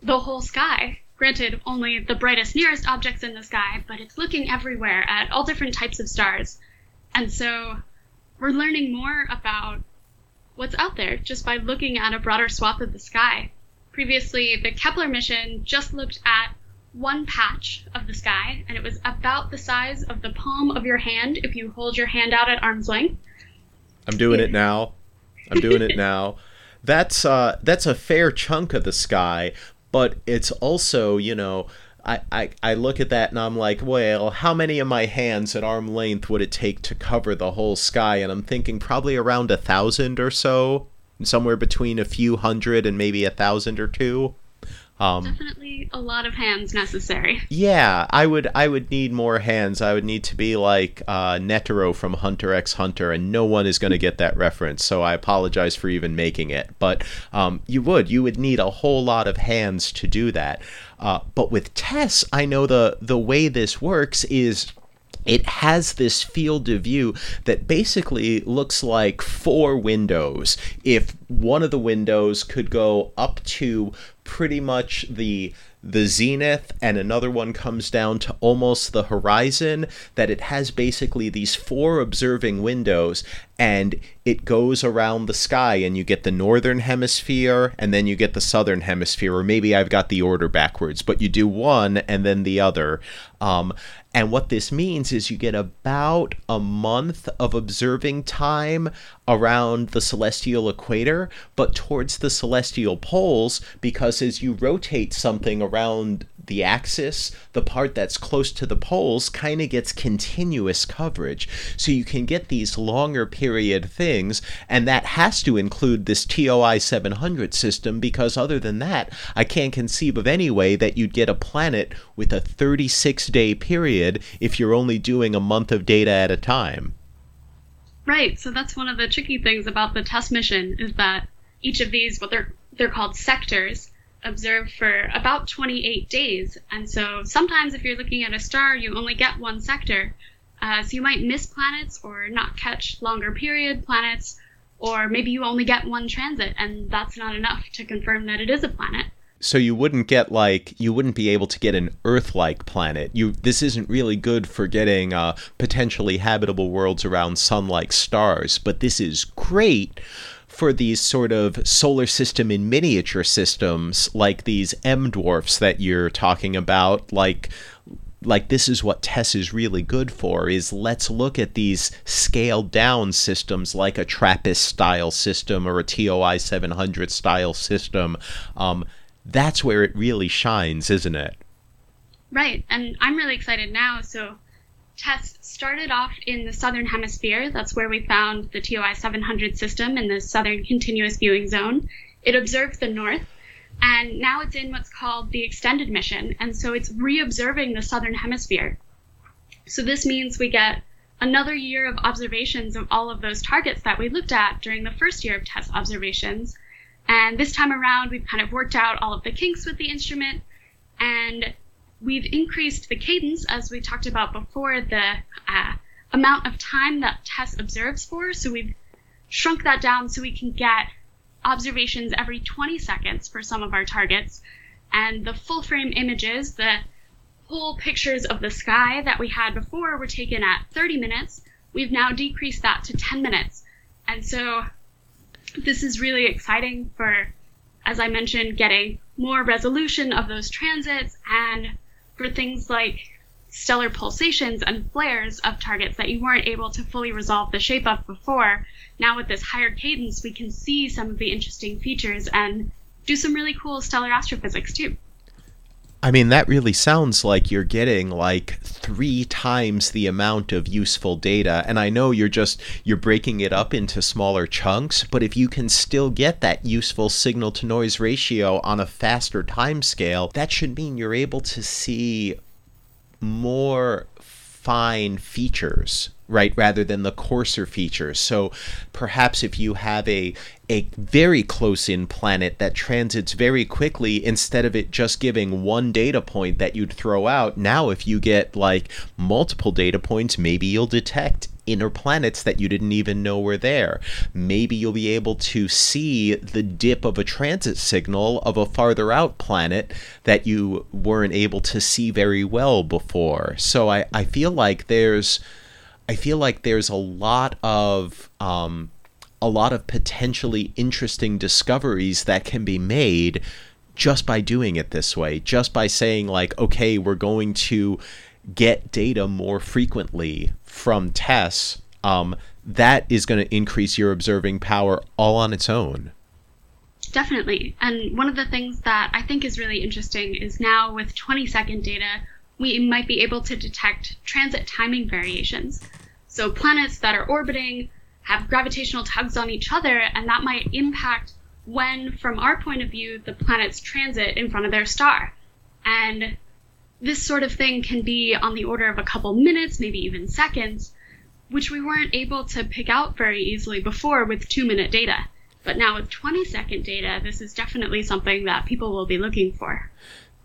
the whole sky. Granted, only the brightest, nearest objects in the sky, but it's looking everywhere at all different types of stars. And so we're learning more about what's out there just by looking at a broader swath of the sky. Previously, the Kepler mission just looked at one patch of the sky, and it was about the size of the palm of your hand if you hold your hand out at arm's length. I'm doing it now. I'm doing it now. That's uh, that's a fair chunk of the sky, but it's also you know I, I, I look at that and I'm like, well, how many of my hands at arm length would it take to cover the whole sky? And I'm thinking probably around a thousand or so, somewhere between a few hundred and maybe a thousand or two. Um, Definitely a lot of hands necessary. Yeah, I would I would need more hands. I would need to be like uh, Netero from Hunter x Hunter, and no one is going to get that reference. So I apologize for even making it. But um, you would you would need a whole lot of hands to do that. Uh, but with TESS, I know the the way this works is it has this field of view that basically looks like four windows. If one of the windows could go up to pretty much the the zenith and another one comes down to almost the horizon that it has basically these four observing windows and it goes around the sky and you get the northern hemisphere and then you get the southern hemisphere or maybe i've got the order backwards but you do one and then the other um, and what this means is you get about a month of observing time around the celestial equator, but towards the celestial poles, because as you rotate something around the axis, the part that's close to the poles kind of gets continuous coverage. So you can get these longer period things, and that has to include this TOI 700 system because other than that, I can't conceive of any way that you'd get a planet with a 36 day period if you're only doing a month of data at a time. Right. So that's one of the tricky things about the TESS mission is that each of these, what they're they're called sectors, observed for about 28 days. And so sometimes if you're looking at a star, you only get one sector. Uh, so you might miss planets or not catch longer period planets, or maybe you only get one transit, and that's not enough to confirm that it is a planet. So you wouldn't get like you wouldn't be able to get an Earth-like planet. You this isn't really good for getting uh, potentially habitable worlds around sun-like stars, but this is great for these sort of solar system in miniature systems like these M dwarfs that you're talking about like like this is what TESS is really good for is let's look at these scaled down systems like a TRAPPIST style system or a TOI 700 style system. Um, that's where it really shines, isn't it? Right, and I'm really excited now. So TESS started off in the southern hemisphere. That's where we found the TOI 700 system in the southern continuous viewing zone. It observed the north, and now it's in what's called the extended mission, and so it's re-observing the southern hemisphere. So this means we get another year of observations of all of those targets that we looked at during the first year of TESS observations. And this time around, we've kind of worked out all of the kinks with the instrument, and we've increased the cadence, as we talked about before, the uh, amount of time that TESS observes for. So we've shrunk that down so we can get observations every 20 seconds for some of our targets. And the full frame images, the whole pictures of the sky that we had before were taken at 30 minutes. We've now decreased that to 10 minutes. And so this is really exciting for, as I mentioned, getting more resolution of those transits and for things like stellar pulsations and flares of targets that you weren't able to fully resolve the shape of before. Now, with this higher cadence, we can see some of the interesting features and do some really cool stellar astrophysics too. I mean, that really sounds like you're getting like three times the amount of useful data. And I know you're just you're breaking it up into smaller chunks, but if you can still get that useful signal to noise ratio on a faster time scale, that should mean you're able to see more fine features right rather than the coarser features. So perhaps if you have a a very close in planet that transits very quickly instead of it just giving one data point that you'd throw out now if you get like multiple data points maybe you'll detect inner planets that you didn't even know were there. Maybe you'll be able to see the dip of a transit signal of a farther out planet that you weren't able to see very well before. So i i feel like there's I feel like there's a lot of um, a lot of potentially interesting discoveries that can be made just by doing it this way, just by saying like, okay, we're going to get data more frequently from TESS. Um, that is going to increase your observing power all on its own. definitely. And one of the things that I think is really interesting is now with 20 second data, we might be able to detect transit timing variations. So planets that are orbiting have gravitational tugs on each other, and that might impact when, from our point of view, the planets transit in front of their star. And this sort of thing can be on the order of a couple minutes, maybe even seconds, which we weren't able to pick out very easily before with two minute data. But now with 20 second data, this is definitely something that people will be looking for.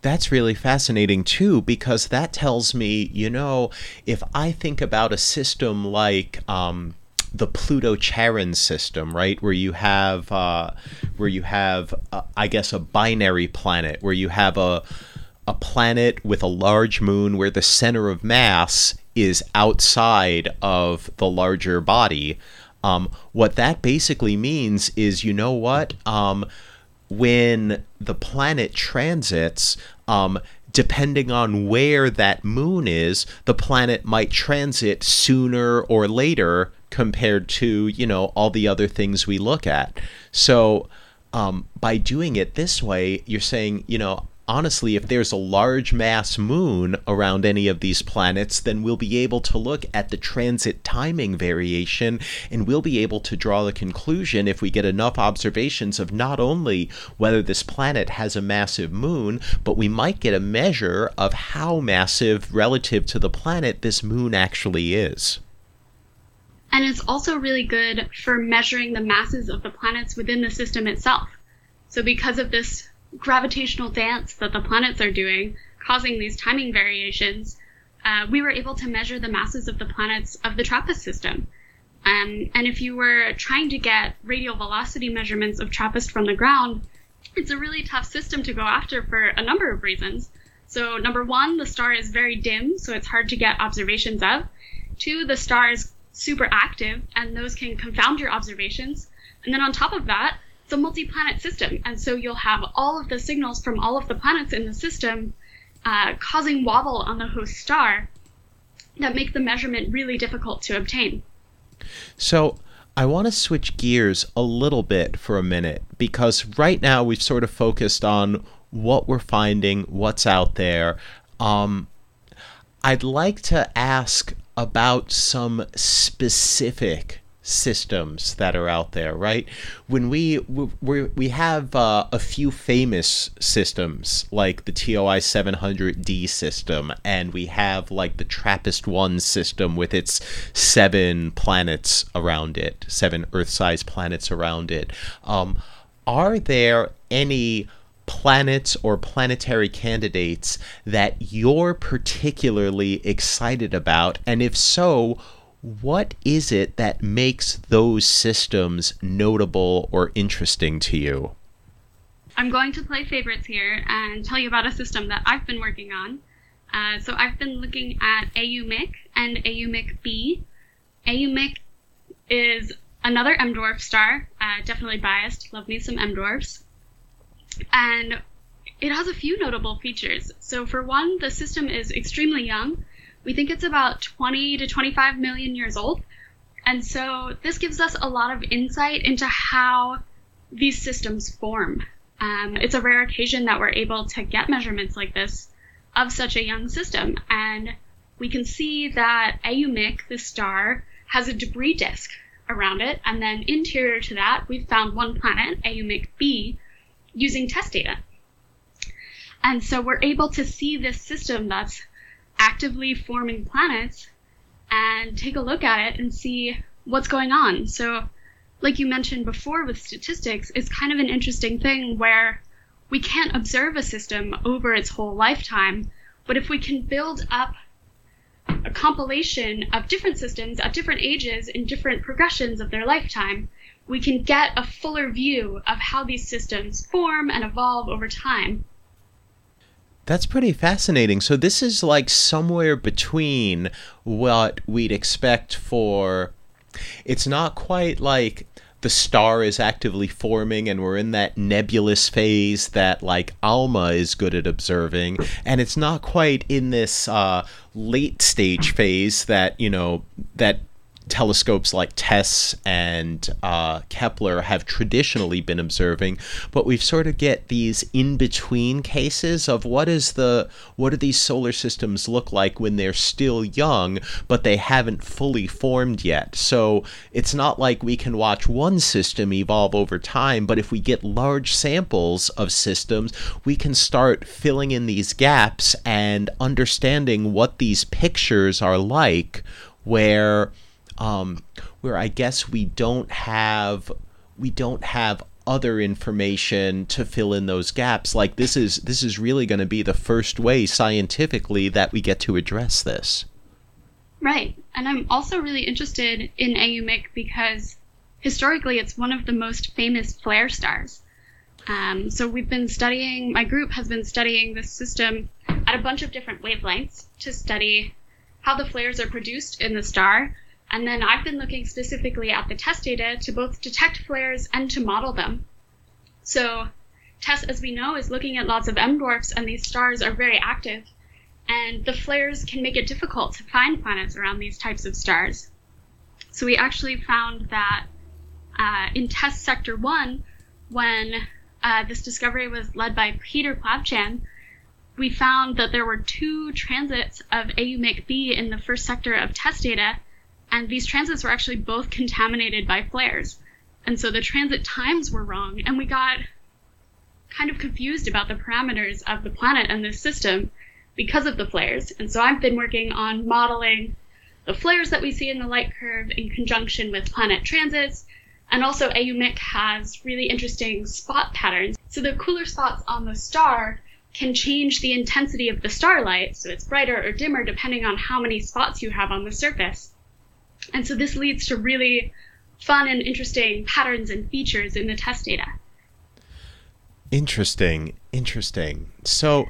That's really fascinating too, because that tells me, you know, if I think about a system like um, the Pluto Charon system, right, where you have, uh, where you have, uh, I guess, a binary planet, where you have a a planet with a large moon where the center of mass is outside of the larger body. Um, what that basically means is, you know what? Um, when the planet transits, um, depending on where that moon is, the planet might transit sooner or later compared to, you know, all the other things we look at. So, um, by doing it this way, you're saying, you know, honestly, if there's a large mass moon around any of these planets, then we'll be able to look at the transit timing variation and we'll be able to draw the conclusion if we get enough observations of not only whether this planet has a massive moon, but we might get a measure of how massive relative to the planet this moon actually is. And it's also really good for measuring the masses of the planets within the system itself. So, because of this gravitational dance that the planets are doing, causing these timing variations, uh, we were able to measure the masses of the planets of the TRAPPIST system. Um, and if you were trying to get radial velocity measurements of TRAPPIST from the ground, it's a really tough system to go after for a number of reasons. So, number one, the star is very dim, so it's hard to get observations of. Two, the star is super active, and those can confound your observations. And then on top of that, it's a multi-planet system, and so you'll have all of the signals from all of the planets in the system uh, causing wobble on the host star that make the measurement really difficult to obtain. So I want to switch gears a little bit for a minute because right now we've sort of focused on what we're finding, what's out there. Um, I'd like to ask about some specific systems that are out there, right? When we we we have uh, a few famous systems like the TOI 700D system, and we have like the TRAPPIST One system with its seven planets around it, seven Earth-sized planets around it. Um, are there any planets or planetary candidates that you're particularly excited about? And if so, what is it that makes those systems notable or interesting to you? I'm going to play favorites here and tell you about a system that I've been working on. Uh, so I've been looking at AU Mic and AU Mic B. AU Mic is another M dwarf star, uh, definitely biased, love me some M dwarfs. And it has a few notable features. So, for one, the system is extremely young. We think it's about 20 to 25 million years old. And so this gives us a lot of insight into how these systems form. Um, it's a rare occasion that we're able to get measurements like this of such a young system. And we can see that AU Mic, the star, has a debris disk around it. And then interior to that, we've found one planet, AU Mic B, using TESS data. And so we're able to see this system that's actively forming planets and take a look at it and see what's going on. So, like you mentioned before with statistics, it's kind of an interesting thing where we can't observe a system over its whole lifetime, but if we can build up a compilation of different systems at different ages in different progressions of their lifetime, we can get a fuller view of how these systems form and evolve over time. That's pretty fascinating. So this is like somewhere between what we'd expect for it's not quite like the star is actively forming and we're in that nebulous phase that like alma is good at observing and it's not quite in this uh, late stage phase that you know that telescopes like TESS and uh, Kepler have traditionally been observing, but we've sort of get these in between cases of what is the what do these solar systems look like when they're still young, but they haven't fully formed yet. So it's not like we can watch one system evolve over time, but if we get large samples of systems, we can start filling in these gaps and understanding what these pictures are like where um, where I guess we don't have we don't have other information to fill in those gaps. Like this is this is really going to be the first way scientifically that we get to address this. Right. And i'm also really interested in AU Mic because historically it's one of the most famous flare stars. Um, so we've been studying my group has been studying this system at a bunch of different wavelengths to study how the flares are produced in the star and then I've been looking specifically at the TESS data to both detect flares and to model them. So TESS, as we know, is looking at lots of M dwarfs, and these stars are very active. And the flares can make it difficult to find planets around these types of stars. So we actually found that uh, in TESS Sector 1, when uh, this discovery was led by Peter Plavchan, we found that there were two transits of AU Mic B in the first sector of TESS data and these transits were actually both contaminated by flares. And so the transit times were wrong, and we got kind of confused about the parameters of the planet and this system because of the flares. And so I've been working on modeling the flares that we see in the light curve in conjunction with planet transits. And also, AU Mic has really interesting spot patterns. So the cooler spots on the star can change the intensity of the starlight, so it's brighter or dimmer depending on how many spots you have on the surface. And so this leads to really fun and interesting patterns and features in the TESS data. Interesting, interesting. So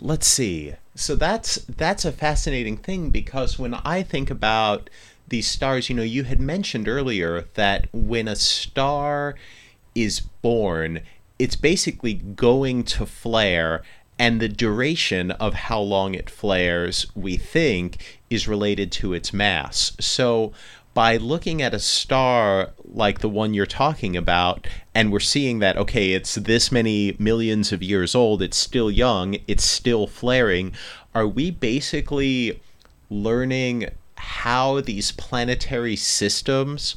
let's see. So that's that's a fascinating thing because when I think about these stars, you know, you had mentioned earlier that when a star is born, it's basically going to flare and the duration of how long it flares, we think, is related to its mass. So, by looking at a star like the one you're talking about, and we're seeing that, okay, it's this many millions of years old, it's still young, it's still flaring, are we basically learning how these planetary systems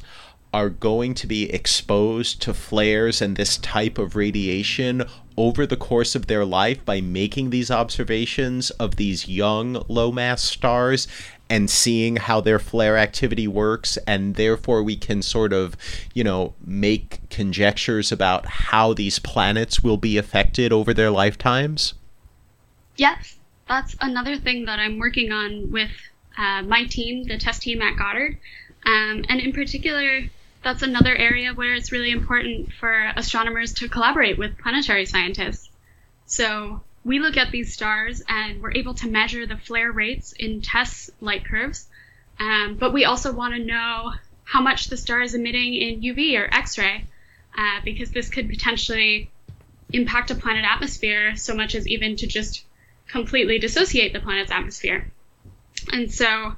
are going to be exposed to flares and this type of radiation over the course of their life by making these observations of these young low mass stars and seeing how their flare activity works. And therefore we can sort of you know make conjectures about how these planets will be affected over their lifetimes. Yes that's another thing that i'm working on with uh, my team the TESS team at goddard. Um, and in particular that's another area where it's really important for astronomers to collaborate with planetary scientists. So we look at these stars and we're able to measure the flare rates in TESS light curves, um, but we also want to know how much the star is emitting in UV or X-ray, uh, because this could potentially impact a planet atmosphere so much as even to just completely dissociate the planet's atmosphere. And so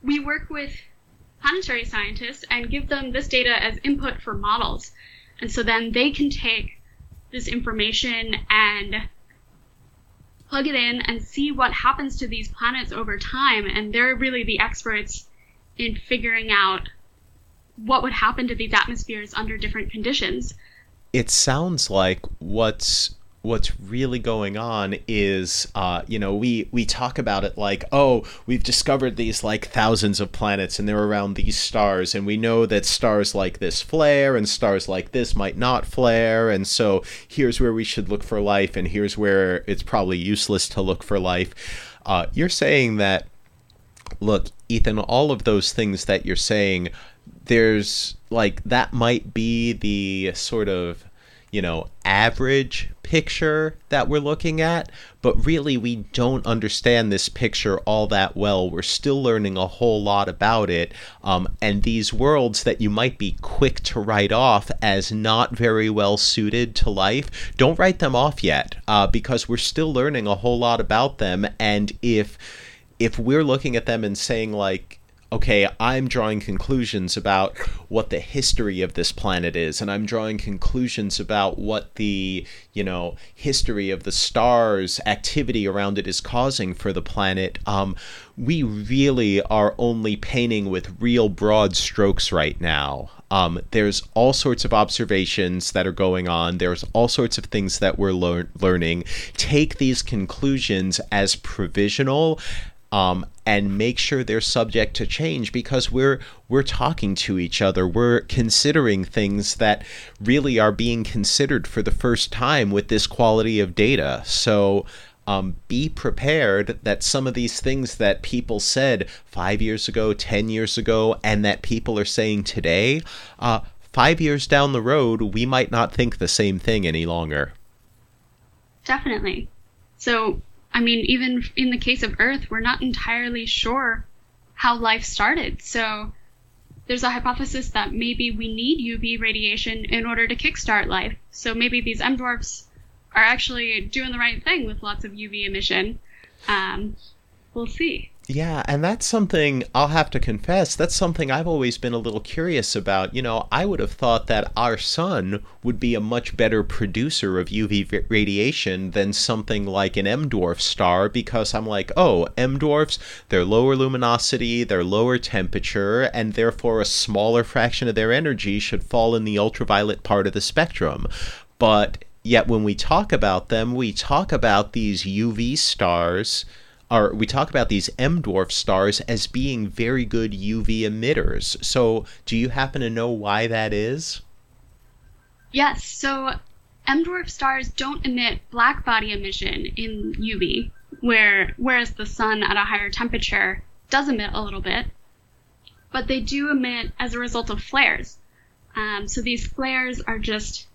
we work with planetary scientists and give them this data as input for models. And so then they can take this information and plug it in and see what happens to these planets over time. And they're really the experts in figuring out what would happen to these atmospheres under different conditions. It sounds like what's what's really going on is uh, you know we we talk about it like oh we've discovered these like thousands of planets and they're around these stars and we know that stars like this flare and stars like this might not flare. And so here's where we should look for life and here's where it's probably useless to look for life. Uh, you're saying that look ethan all of those things that you're saying there's like that might be the sort of you know average picture that we're looking at, but really we don't understand this picture all that well. We're still learning a whole lot about it. Um, and these worlds that you might be quick to write off as not very well suited to life, don't write them off yet uh, because we're still learning a whole lot about them. And if if we're looking at them and saying like okay, I'm drawing conclusions about what the history of this planet is, and I'm drawing conclusions about what the, you know, history of the stars, activity around it is causing for the planet, um, we really are only painting with real broad strokes right now. Um, there's all sorts of observations that are going on. There's all sorts of things that we're lear- learning. Take these conclusions as provisional um, and make sure they're subject to change because we're we're talking to each other. We're considering things that really are being considered for the first time with this quality of data. So. Um, be prepared that some of these things that people said five years ago, 10 years ago, and that people are saying today, uh, five years down the road, we might not think the same thing any longer. Definitely. So I mean, even in the case of Earth, we're not entirely sure how life started. So there's a hypothesis that maybe we need UV radiation in order to kickstart life. So maybe these M dwarfs are actually doing the right thing with lots of UV emission. Um, we'll see. Yeah, and that's something I'll have to confess, that's something I've always been a little curious about. You know, I would have thought that our sun would be a much better producer of UV radiation than something like an M dwarf star because I'm like, oh, M dwarfs, they're lower luminosity, they're lower temperature, and therefore a smaller fraction of their energy should fall in the ultraviolet part of the spectrum. But yet when we talk about them, we talk about these UV stars are we talk about these M dwarf stars as being very good UV emitters. So, do you happen to know why that is? Yes. So, M dwarf stars don't emit black body emission in UV, where whereas the sun at a higher temperature does emit a little bit, but they do emit as a result of flares. Um, so these flares are just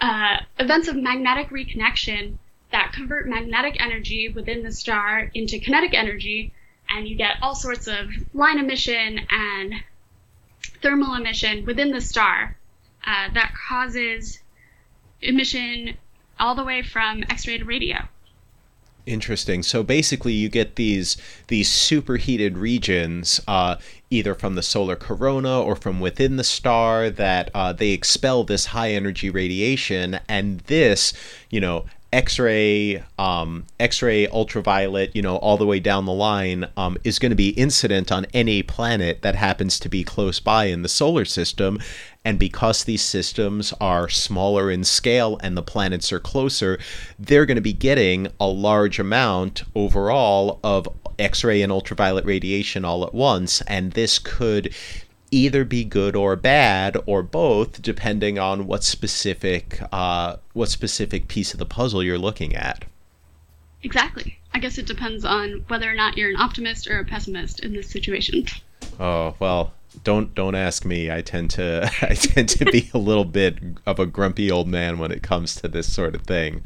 uh, events of magnetic reconnection that convert magnetic energy within the star into kinetic energy, and you get all sorts of line emission and thermal emission within the star uh, that causes emission all the way from X-ray to radio. Interesting. So basically, you get these these superheated regions, uh, either from the solar corona or from within the star, that uh, they expel this high energy radiation, and this, you know, X-ray, um, X-ray, ultraviolet, you know, all the way down the line, um, is going to be incident on any planet that happens to be close by in the solar system. And because these systems are smaller in scale and the planets are closer, they're going to be getting a large amount overall of X-ray and ultraviolet radiation all at once, and this could either be good or bad or both depending on what specific uh, what specific piece of the puzzle you're looking at. Exactly. I guess it depends on whether or not you're an optimist or a pessimist in this situation. Oh well don't don't ask me. I tend to i tend to be a little bit of a grumpy old man when it comes to this sort of thing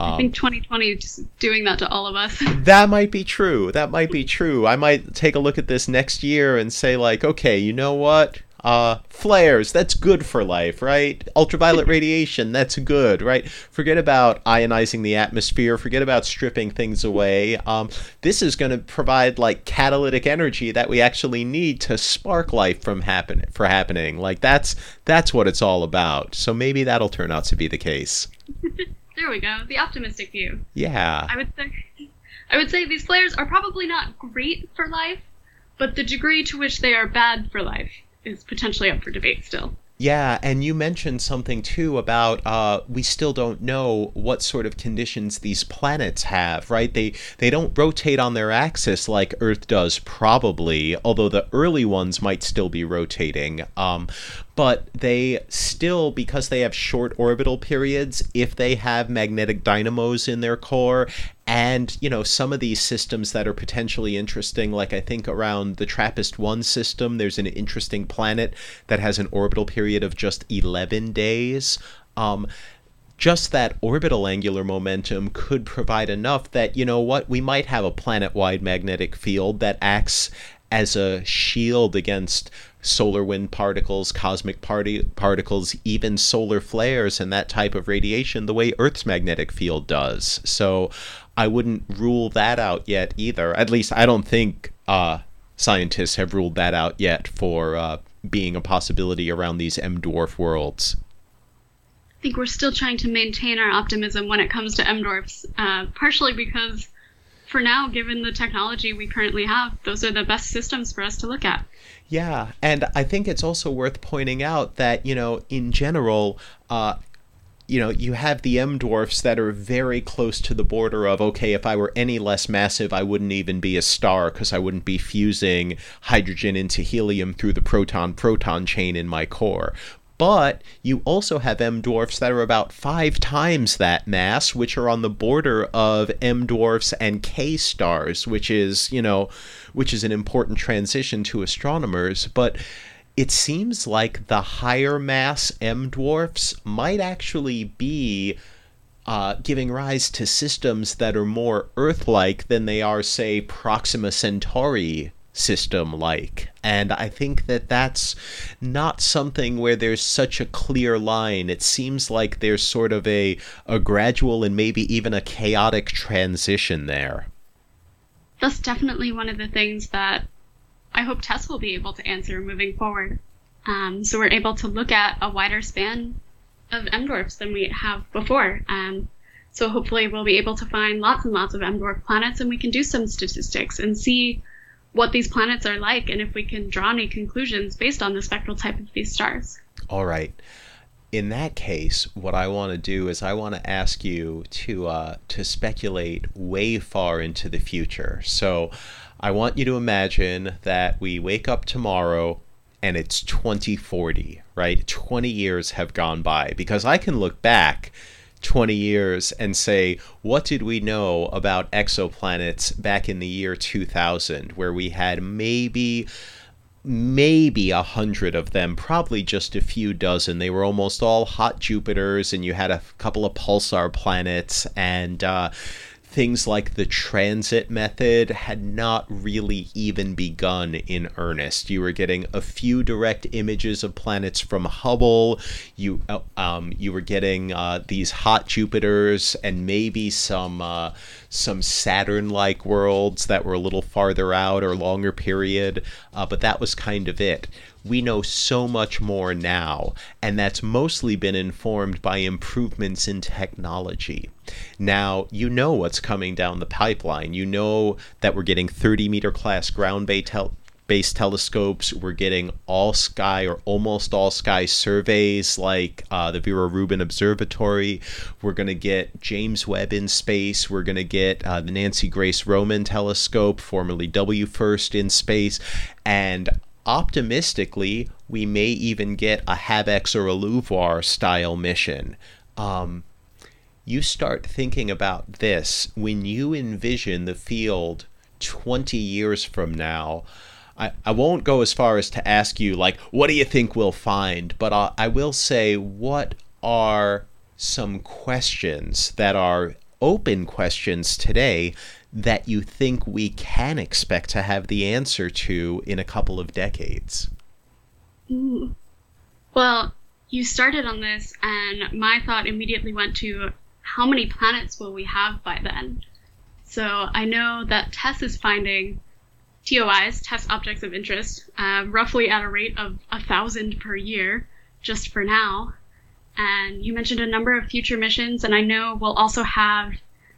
um, I think 2020 just doing that to all of us. that might be true. That might be true. I might take a look at this next year and say like, okay, you know what? Uh, flares, that's good for life, right? Ultraviolet radiation, that's good, right? Forget about ionizing the atmosphere, forget about stripping things away. Um, this is going to provide like catalytic energy that we actually need to spark life from happen for happening. Like that's that's what it's all about. So maybe that'll turn out to be the case. There we go. The optimistic view. Yeah. I would say I would say these flares are probably not great for life, but the degree to which they are bad for life is potentially up for debate still. Yeah, and you mentioned something too about uh, we still don't know what sort of conditions these planets have, right? They they don't rotate on their axis like Earth does, probably, although the early ones might still be rotating. Um, but they still, because they have short orbital periods, if they have magnetic dynamos in their core, and you know some of these systems that are potentially interesting, like I think around the TRAPPIST one system, there's an interesting planet that has an orbital period of just 11 days. Um, just that orbital angular momentum could provide enough that, you know what, we might have a planet wide magnetic field that acts as a shield against solar wind particles, cosmic party- particles, even solar flares and that type of radiation the way Earth's magnetic field does. So I wouldn't rule that out yet either. At least I don't think uh, scientists have ruled that out yet for uh, being a possibility around these M dwarf worlds. I think we're still trying to maintain our optimism when it comes to M dwarfs, uh, partially because for now, given the technology we currently have, those are the best systems for us to look at. Yeah, and I think it's also worth pointing out that, you know, in general, uh, you know, you have the M dwarfs that are very close to the border of, okay, if I were any less massive, I wouldn't even be a star because I wouldn't be fusing hydrogen into helium through the proton proton chain in my core. But you also have M dwarfs that are about five times that mass, which are on the border of M dwarfs and K stars, which is, you know, which is an important transition to astronomers. But it seems like the higher mass M dwarfs might actually be uh, giving rise to systems that are more Earth like than they are, say, Proxima Centauri system like. And I think that that's not something where there's such a clear line. It seems like there's sort of a, a gradual and maybe even a chaotic transition there. That's definitely one of the things that I hope TESS will be able to answer moving forward. Um, so we're able to look at a wider span of M dwarfs than we have before. Um, so hopefully we'll be able to find lots and lots of M dwarf planets, and we can do some statistics and see what these planets are like, and if we can draw any conclusions based on the spectral type of these stars. All right. In that case, what I want to do is I want to ask you to uh, to speculate way far into the future. So I want you to imagine that we wake up tomorrow and it's 2040, right? 20 years have gone by because I can look back 20 years and say, what did we know about exoplanets back in the year 2000, where we had maybe maybe a hundred of them, probably just a few dozen. They were almost all hot Jupiters, and you had a couple of pulsar planets, and uh, things like the transit method had not really even begun in earnest. You were getting a few direct images of planets from Hubble. You uh, um, you were getting uh, these hot Jupiters and maybe some uh, some Saturn-like worlds that were a little farther out or longer period. Uh, but that was kind of it we know so much more now, and that's mostly been informed by improvements in technology. Now, you know what's coming down the pipeline. You know that we're getting 30 meter class ground based telescopes. We're getting all sky or almost all sky surveys like uh, the Vera Rubin Observatory. We're going to get James Webb in space. We're going to get uh, the Nancy Grace Roman Telescope, formerly WFIRST, in space. And optimistically, we may even get a HabEx or a LUVOIR style mission. Um, you start thinking about this when you envision the field 20 years from now. I, I won't go as far as to ask you, like, what do you think we'll find? But I, I will say, what are some questions that are open questions today that you think we can expect to have the answer to in a couple of decades? Ooh. Well, you started on this, and my thought immediately went to how many planets will we have by then? So I know that TESS is finding TOIs, TESS objects of interest, uh, roughly at a rate of a thousand per year, just for now. And you mentioned a number of future missions, and I know we'll also have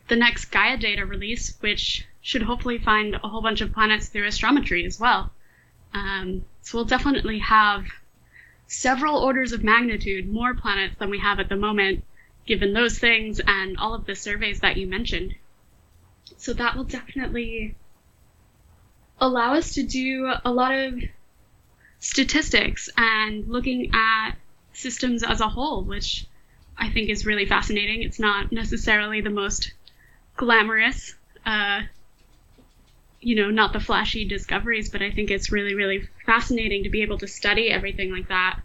the next Gaia data release, which should hopefully find a whole bunch of planets through astrometry as well. Um, so we'll definitely have several orders of magnitude more planets than we have at the moment, given those things and all of the surveys that you mentioned. So that will definitely allow us to do a lot of statistics and looking at systems as a whole, which I think is really fascinating. It's not necessarily the most glamorous, uh, you know, not the flashy discoveries, but I think it's really, really fascinating to be able to study everything like that.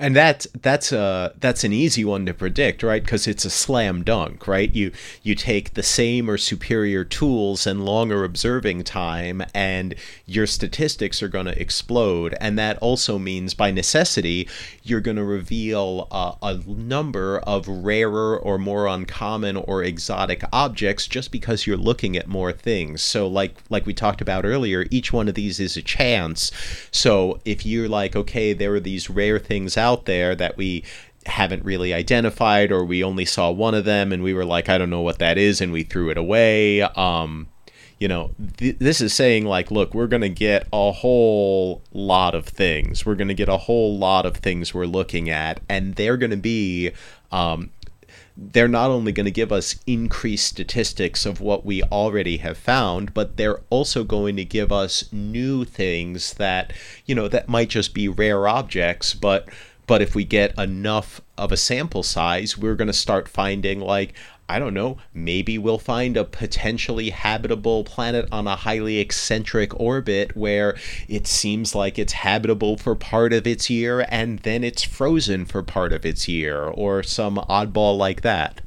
And that's that's a that's an easy one to predict, right? Because it's a slam dunk, right? You you take the same or superior tools and longer observing time, and your statistics are going to explode. And that also means, by necessity, you're going to reveal a number of rarer or more uncommon or exotic objects just because you're looking at more things. So, like like we talked about earlier, each one of these is a chance. So if you're like, okay, there are these rare things out out there that we haven't really identified or we only saw one of them and we were like I don't know what that is and we threw it away. Um you know th- this is saying like look we're going to get a whole lot of things. We're going to get a whole lot of things we're looking at and they're going to be um they're not only going to give us increased statistics of what we already have found, but they're also going to give us new things that, you know, that might just be rare objects, but but if we get enough of a sample size, we're going to start finding, like, I don't know, maybe we'll find a potentially habitable planet on a highly eccentric orbit where it seems like it's habitable for part of its year and then it's frozen for part of its year, or some oddball like that.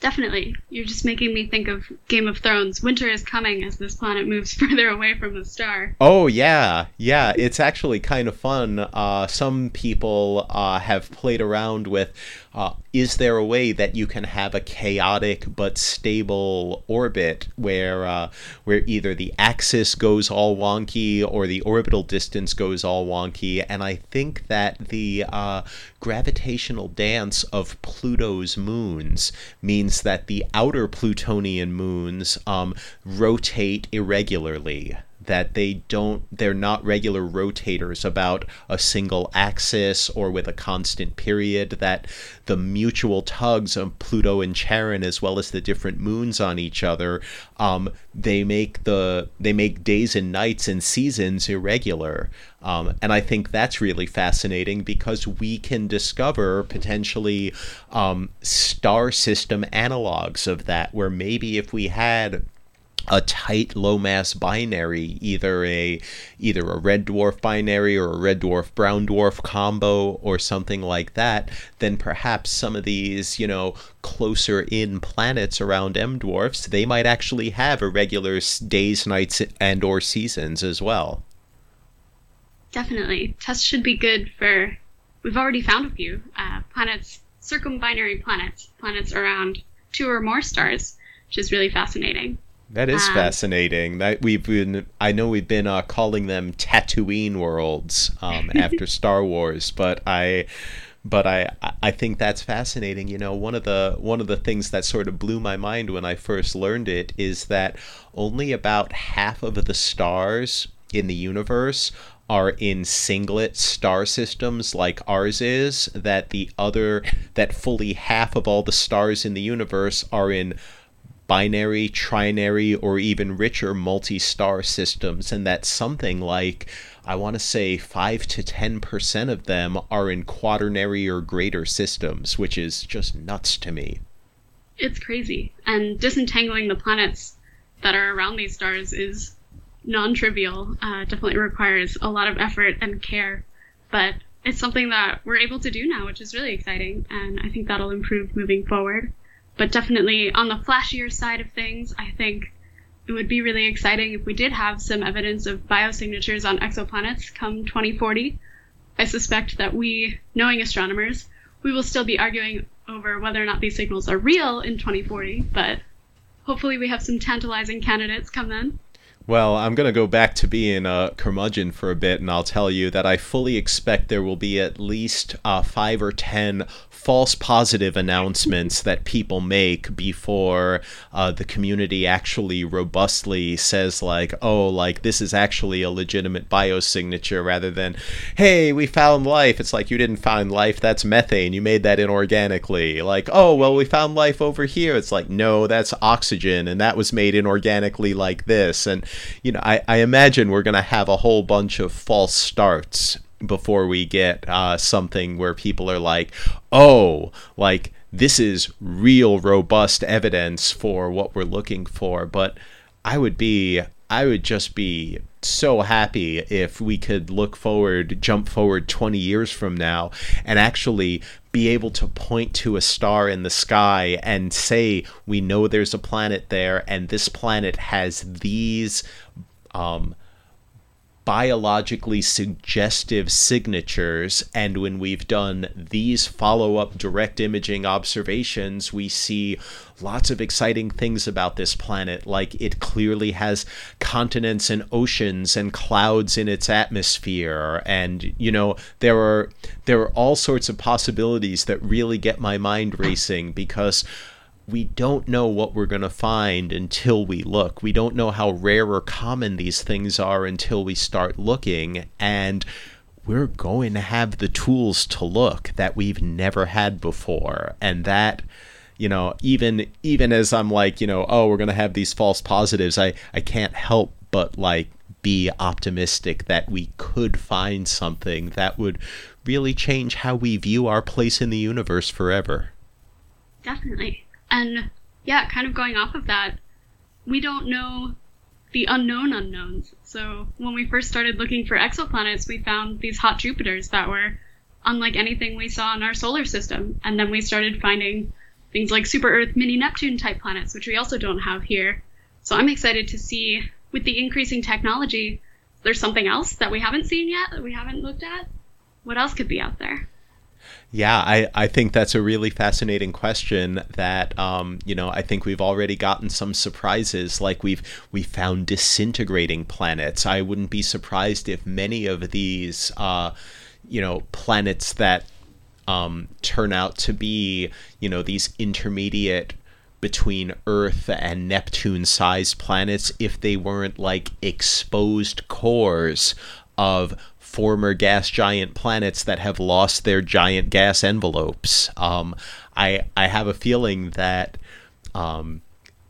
Definitely. You're just making me think of Game of Thrones. Winter is coming as this planet moves further away from the star. Oh, yeah. Yeah, it's actually kind of fun. Uh, some people uh, have played around with uh, is there a way that you can have a chaotic but stable orbit where uh, where either the axis goes all wonky or the orbital distance goes all wonky? And I think that the uh, gravitational dance of Pluto's moons means that the outer Plutonian moons um, rotate irregularly that they don't they're not regular rotators about a single axis or with a constant period that the mutual tugs of Pluto and Charon as well as the different moons on each other um, they make the they make days and nights and seasons irregular. Um, and I think that's really fascinating because we can discover potentially um, star system analogs of that where maybe if we had a tight low mass binary either a either a red dwarf binary or a red dwarf brown dwarf combo or something like that then perhaps some of these you know closer in planets around m dwarfs they might actually have irregular days nights and or seasons as well. Definitely. TESS should be good for we've already found a few uh, planets circumbinary planets planets around two or more stars which is really fascinating that is um, fascinating. That we've been, I know we've been uh, calling them Tatooine worlds um, after Star Wars, but I, but I, I think that's fascinating. You know, one of the one of the things that sort of blew my mind when I first learned it is that only about half of the stars in the universe are in singlet star systems like ours is. That the other, that fully half of all the stars in the universe are in binary, trinary, or even richer multi star systems, and that something like I want to say 5 to 10% of them are in quaternary or greater systems, which is just nuts to me. It's crazy. And disentangling the planets that are around these stars is non trivial. Uh, definitely requires a lot of effort and care. But it's something that we're able to do now, which is really exciting. And I think that'll improve moving forward. But definitely on the flashier side of things, I think it would be really exciting if we did have some evidence of biosignatures on exoplanets come 2040. I suspect that we, knowing astronomers, we will still be arguing over whether or not these signals are real in 2040, but hopefully we have some tantalizing candidates come then. Well, I'm going to go back to being a curmudgeon for a bit, and I'll tell you that I fully expect there will be at least uh, five or ten false positive announcements that people make before uh, the community actually robustly says like oh like this is actually a legitimate biosignature rather than hey we found life. It's like you didn't find life that's methane. You made that inorganically. Like oh well we found life over here. It's like no that's oxygen and that was made inorganically like this. And you know i, I imagine we're going to have a whole bunch of false starts before we get uh, something where people are like, oh, like this is real robust evidence for what we're looking for. But I would be, I would just be so happy if we could look forward, jump forward 20 years from now, and actually be able to point to a star in the sky and say, we know there's a planet there, and this planet has these um, biologically suggestive signatures. And when we've done these follow up direct imaging observations, we see lots of exciting things about this planet. Like it clearly has continents and oceans and clouds in its atmosphere. And, you know, there are there are all sorts of possibilities that really get my mind racing because we don't know what we're going to find until we look. We don't know how rare or common these things are until we start looking. And we're going to have the tools to look that we've never had before. And that, you know, even even as I'm like, you know, oh, we're going to have these false positives, I, I can't help but like be optimistic that we could find something that would really change how we view our place in the universe forever. Definitely. And yeah, kind of going off of that, we don't know the unknown unknowns. So when we first started looking for exoplanets, we found these hot Jupiters that were unlike anything we saw in our solar system. And then we started finding things like super Earth, mini Neptune type planets, which we also don't have here. So I'm excited to see with the increasing technology, there's something else that we haven't seen yet, that we haven't looked at. What else could be out there? Yeah, I, I think that's a really fascinating question that um, you know, I think we've already gotten some surprises like we've we found disintegrating planets. I wouldn't be surprised if many of these uh, you know, planets that um, turn out to be, you know, these intermediate between Earth and Neptune sized planets if they weren't like exposed cores of former gas giant planets that have lost their giant gas envelopes. Um, I I have a feeling that um,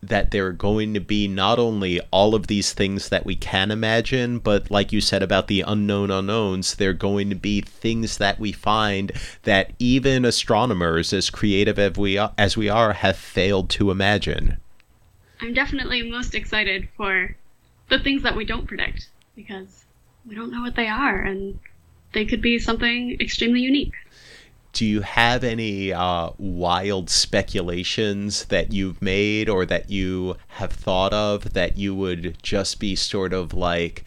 that there are going to be not only all of these things that we can imagine, but like you said about the unknown unknowns, they're going to be things that we find that even astronomers, as creative as we are, as we are have failed to imagine. I'm definitely most excited for the things that we don't predict because we don't know what they are, and they could be something extremely unique. Do you have any uh, wild speculations that you've made or that you have thought of that you would just be sort of like,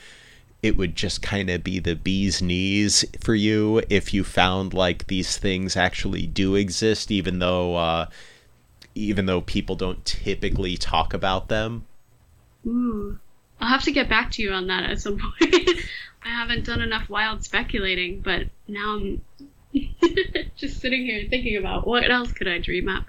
it would just kind of be the bee's knees for you if you found like these things actually do exist, even though uh, even though people don't typically talk about them? Ooh, I'll have to get back to you on that at some point. I haven't done enough wild speculating, but now I'm just sitting here thinking about what else could I dream up.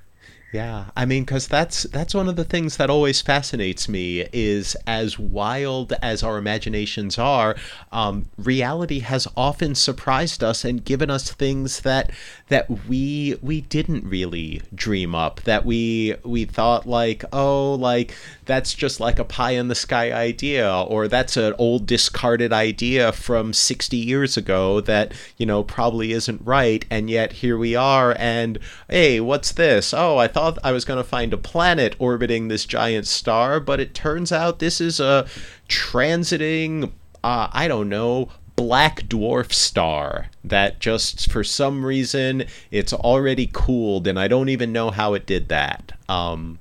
Yeah, I mean, because that's that's one of the things that always fascinates me is as wild as our imaginations are, um, reality has often surprised us and given us things that that we we didn't really dream up. That we we thought like, oh, like that's just like a pie in the sky idea, or that's an old discarded idea from sixty years ago that you know probably isn't right, and yet here we are, and hey, what's this? Oh, I thought I was going to find a planet orbiting this giant star, but it turns out this is a transiting, uh, I don't know, black dwarf star that just for some reason it's already cooled, and I don't even know how it did that. Um,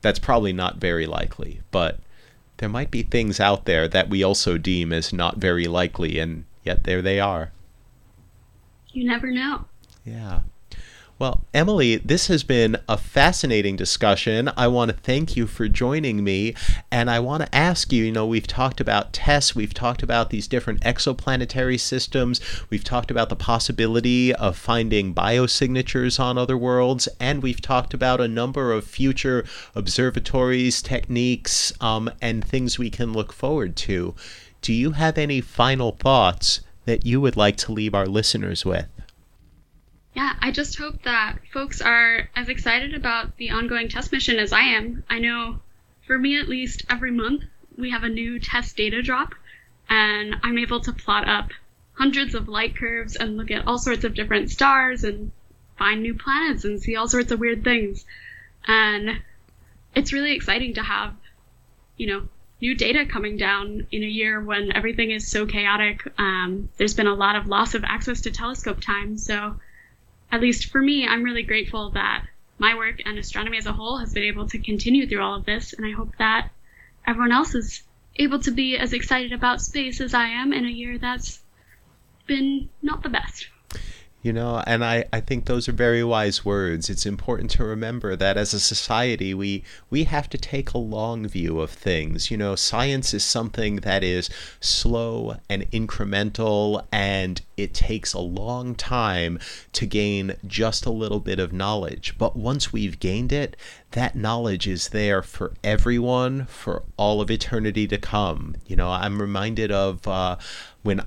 that's probably not very likely, but there might be things out there that we also deem as not very likely, and yet there they are. You never know. Yeah. Well, Emily, this has been a fascinating discussion. I want to thank you for joining me. And I want to ask you you know, we've talked about TESS, we've talked about these different exoplanetary systems, we've talked about the possibility of finding biosignatures on other worlds, and we've talked about a number of future observatories, techniques, um, and things we can look forward to. Do you have any final thoughts that you would like to leave our listeners with? Yeah, I just hope that folks are as excited about the ongoing TESS mission as I am. I know for me at least, every month we have a new TESS data drop, and I'm able to plot up hundreds of light curves and look at all sorts of different stars and find new planets and see all sorts of weird things. And it's really exciting to have, you know, new data coming down in a year when everything is so chaotic. Um, there's been a lot of loss of access to telescope time. So, at least for me, I'm really grateful that my work and astronomy as a whole has been able to continue through all of this. And I hope that everyone else is able to be as excited about space as I am in a year that's been not the best. You know, and I, I think those are very wise words. It's important to remember that as a society, we, we have to take a long view of things. You know, science is something that is slow and incremental, and it takes a long time to gain just a little bit of knowledge. But once we've gained it, that knowledge is there for everyone for all of eternity to come. You know, I'm reminded of uh, when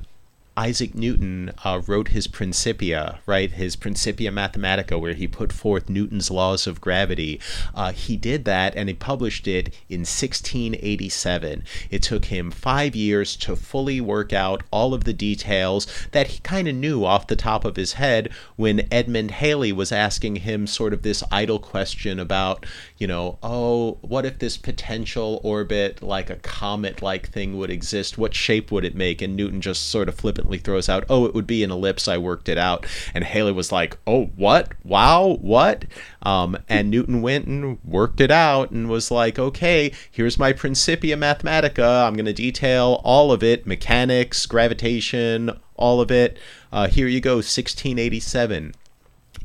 Isaac Newton uh, wrote his Principia, right? His Principia Mathematica, where he put forth Newton's laws of gravity. Uh, he did that and he published it in 1687. It took him five years to fully work out all of the details that he kind of knew off the top of his head when Edmund Halley was asking him sort of this idle question about, you know, oh, what if this potential orbit, like a comet like thing, would exist? What shape would it make? And Newton just sort of flippantly throws out, "Oh, it would be an ellipse. I worked it out." And Halley was like, "Oh, what? Wow, what?" Um, and Newton went and worked it out and was like, "Okay, here's my Principia Mathematica. I'm going to detail all of it: mechanics, gravitation, all of it. Uh, here you go, 1687."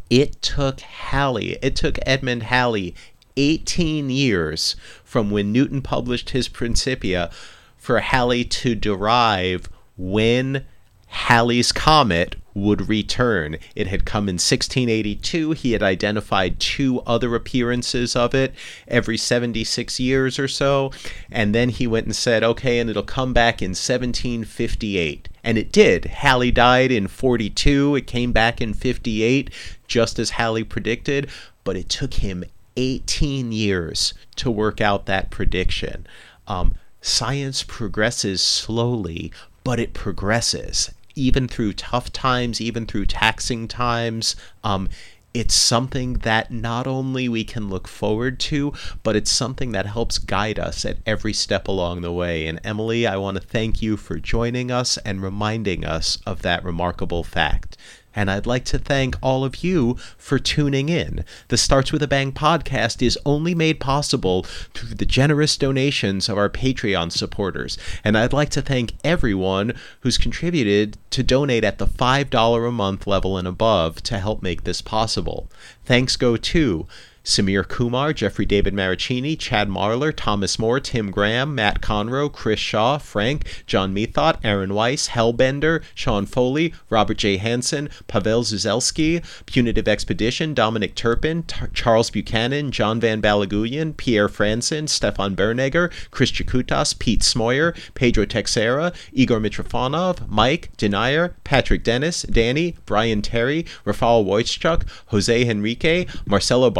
It took Halley, it took Edmund Halley 18 years from when Newton published his Principia for Halley to derive when Halley's comet would return. It had come in 1682. He had identified two other appearances of it every 76 years or so. And then he went and said, okay, and it'll come back in 1758. And it did. Halley died in 42. It came back in 58, just as Halley predicted. But it took him 18 years to work out that prediction. Um, science progresses slowly, but it progresses even through tough times, even through taxing times. Um, it's something that not only we can look forward to, but it's something that helps guide us at every step along the way. And Emily, I want to thank you for joining us and reminding us of that remarkable fact. And I'd like to thank all of you for tuning in. The Starts with a Bang podcast is only made possible through the generous donations of our Patreon supporters. And I'd like to thank everyone who's contributed to donate at the $5 a month level and above to help make this possible. Thanks go to Samir Kumar, Jeffrey David Maricini, Chad Marler, Thomas Moore, Tim Graham, Matt Conroe, Chris Shaw, Frank, John Methot, Aaron Weiss, Hellbender, Sean Foley, Robert J. Hansen, Pavel Zuzelski, Punitive Expedition, Dominic Turpin, T- Charles Buchanan, John Van Balaguyan, Pierre Franson, Stefan Bernegger, Chris Chakutas, Pete Smoyer, Pedro Texera, Igor Mitrofanov, Mike, Denier, Patrick Dennis, Danny, Brian Terry, Rafal Wojciechuk, Jose Henrique, Marcelo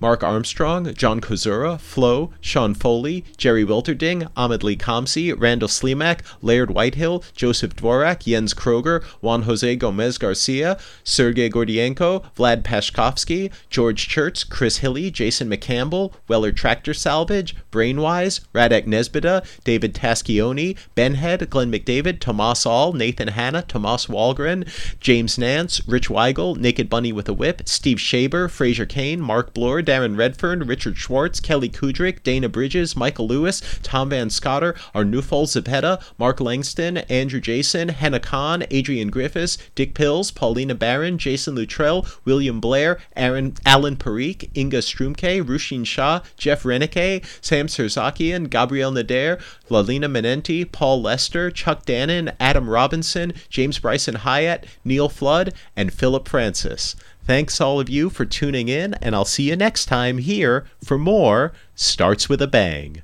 Mark Armstrong, John Kozura, Flo, Sean Foley, Jerry Wilterding, Ahmed Lee Kamsi, Randall Slimak, Laird Whitehill, Joseph Dvorak, Jens Kroger, Juan Jose Gomez Garcia, Sergey Gordienko, Vlad Pashkovsky, George Church, Chris Hilly, Jason McCampbell, Weller Tractor Salvage, Brainwise, Radek Nesbida, David Taschioni, Benhead, Glenn McDavid, Tomas All, Nathan Hanna, Tomas Walgren, James Nance, Rich Weigel, Naked Bunny with a Whip, Steve Shaber, Fraser Kane, Mark Bloor, Darren Redfern, Richard Schwartz, Kelly Kudrick, Dana Bridges, Michael Lewis, Tom Van Scotter, Arnulfo Zepeda, Mark Langston, Andrew Jason, Henna Khan, Adrian Griffiths, Dick Pills, Paulina Barron, Jason Luttrell, William Blair, Aaron Alan Parikh, Inga Strumke, Rushin Shah, Jeff Renike, Sam Serzakian, Gabriel Nader, Lalina Menenti, Paul Lester, Chuck Dannon, Adam Robinson, James Bryson Hyatt, Neil Flood, and Philip Francis. Thanks all of you for tuning in, and I'll see you next time here for more Starts with a Bang.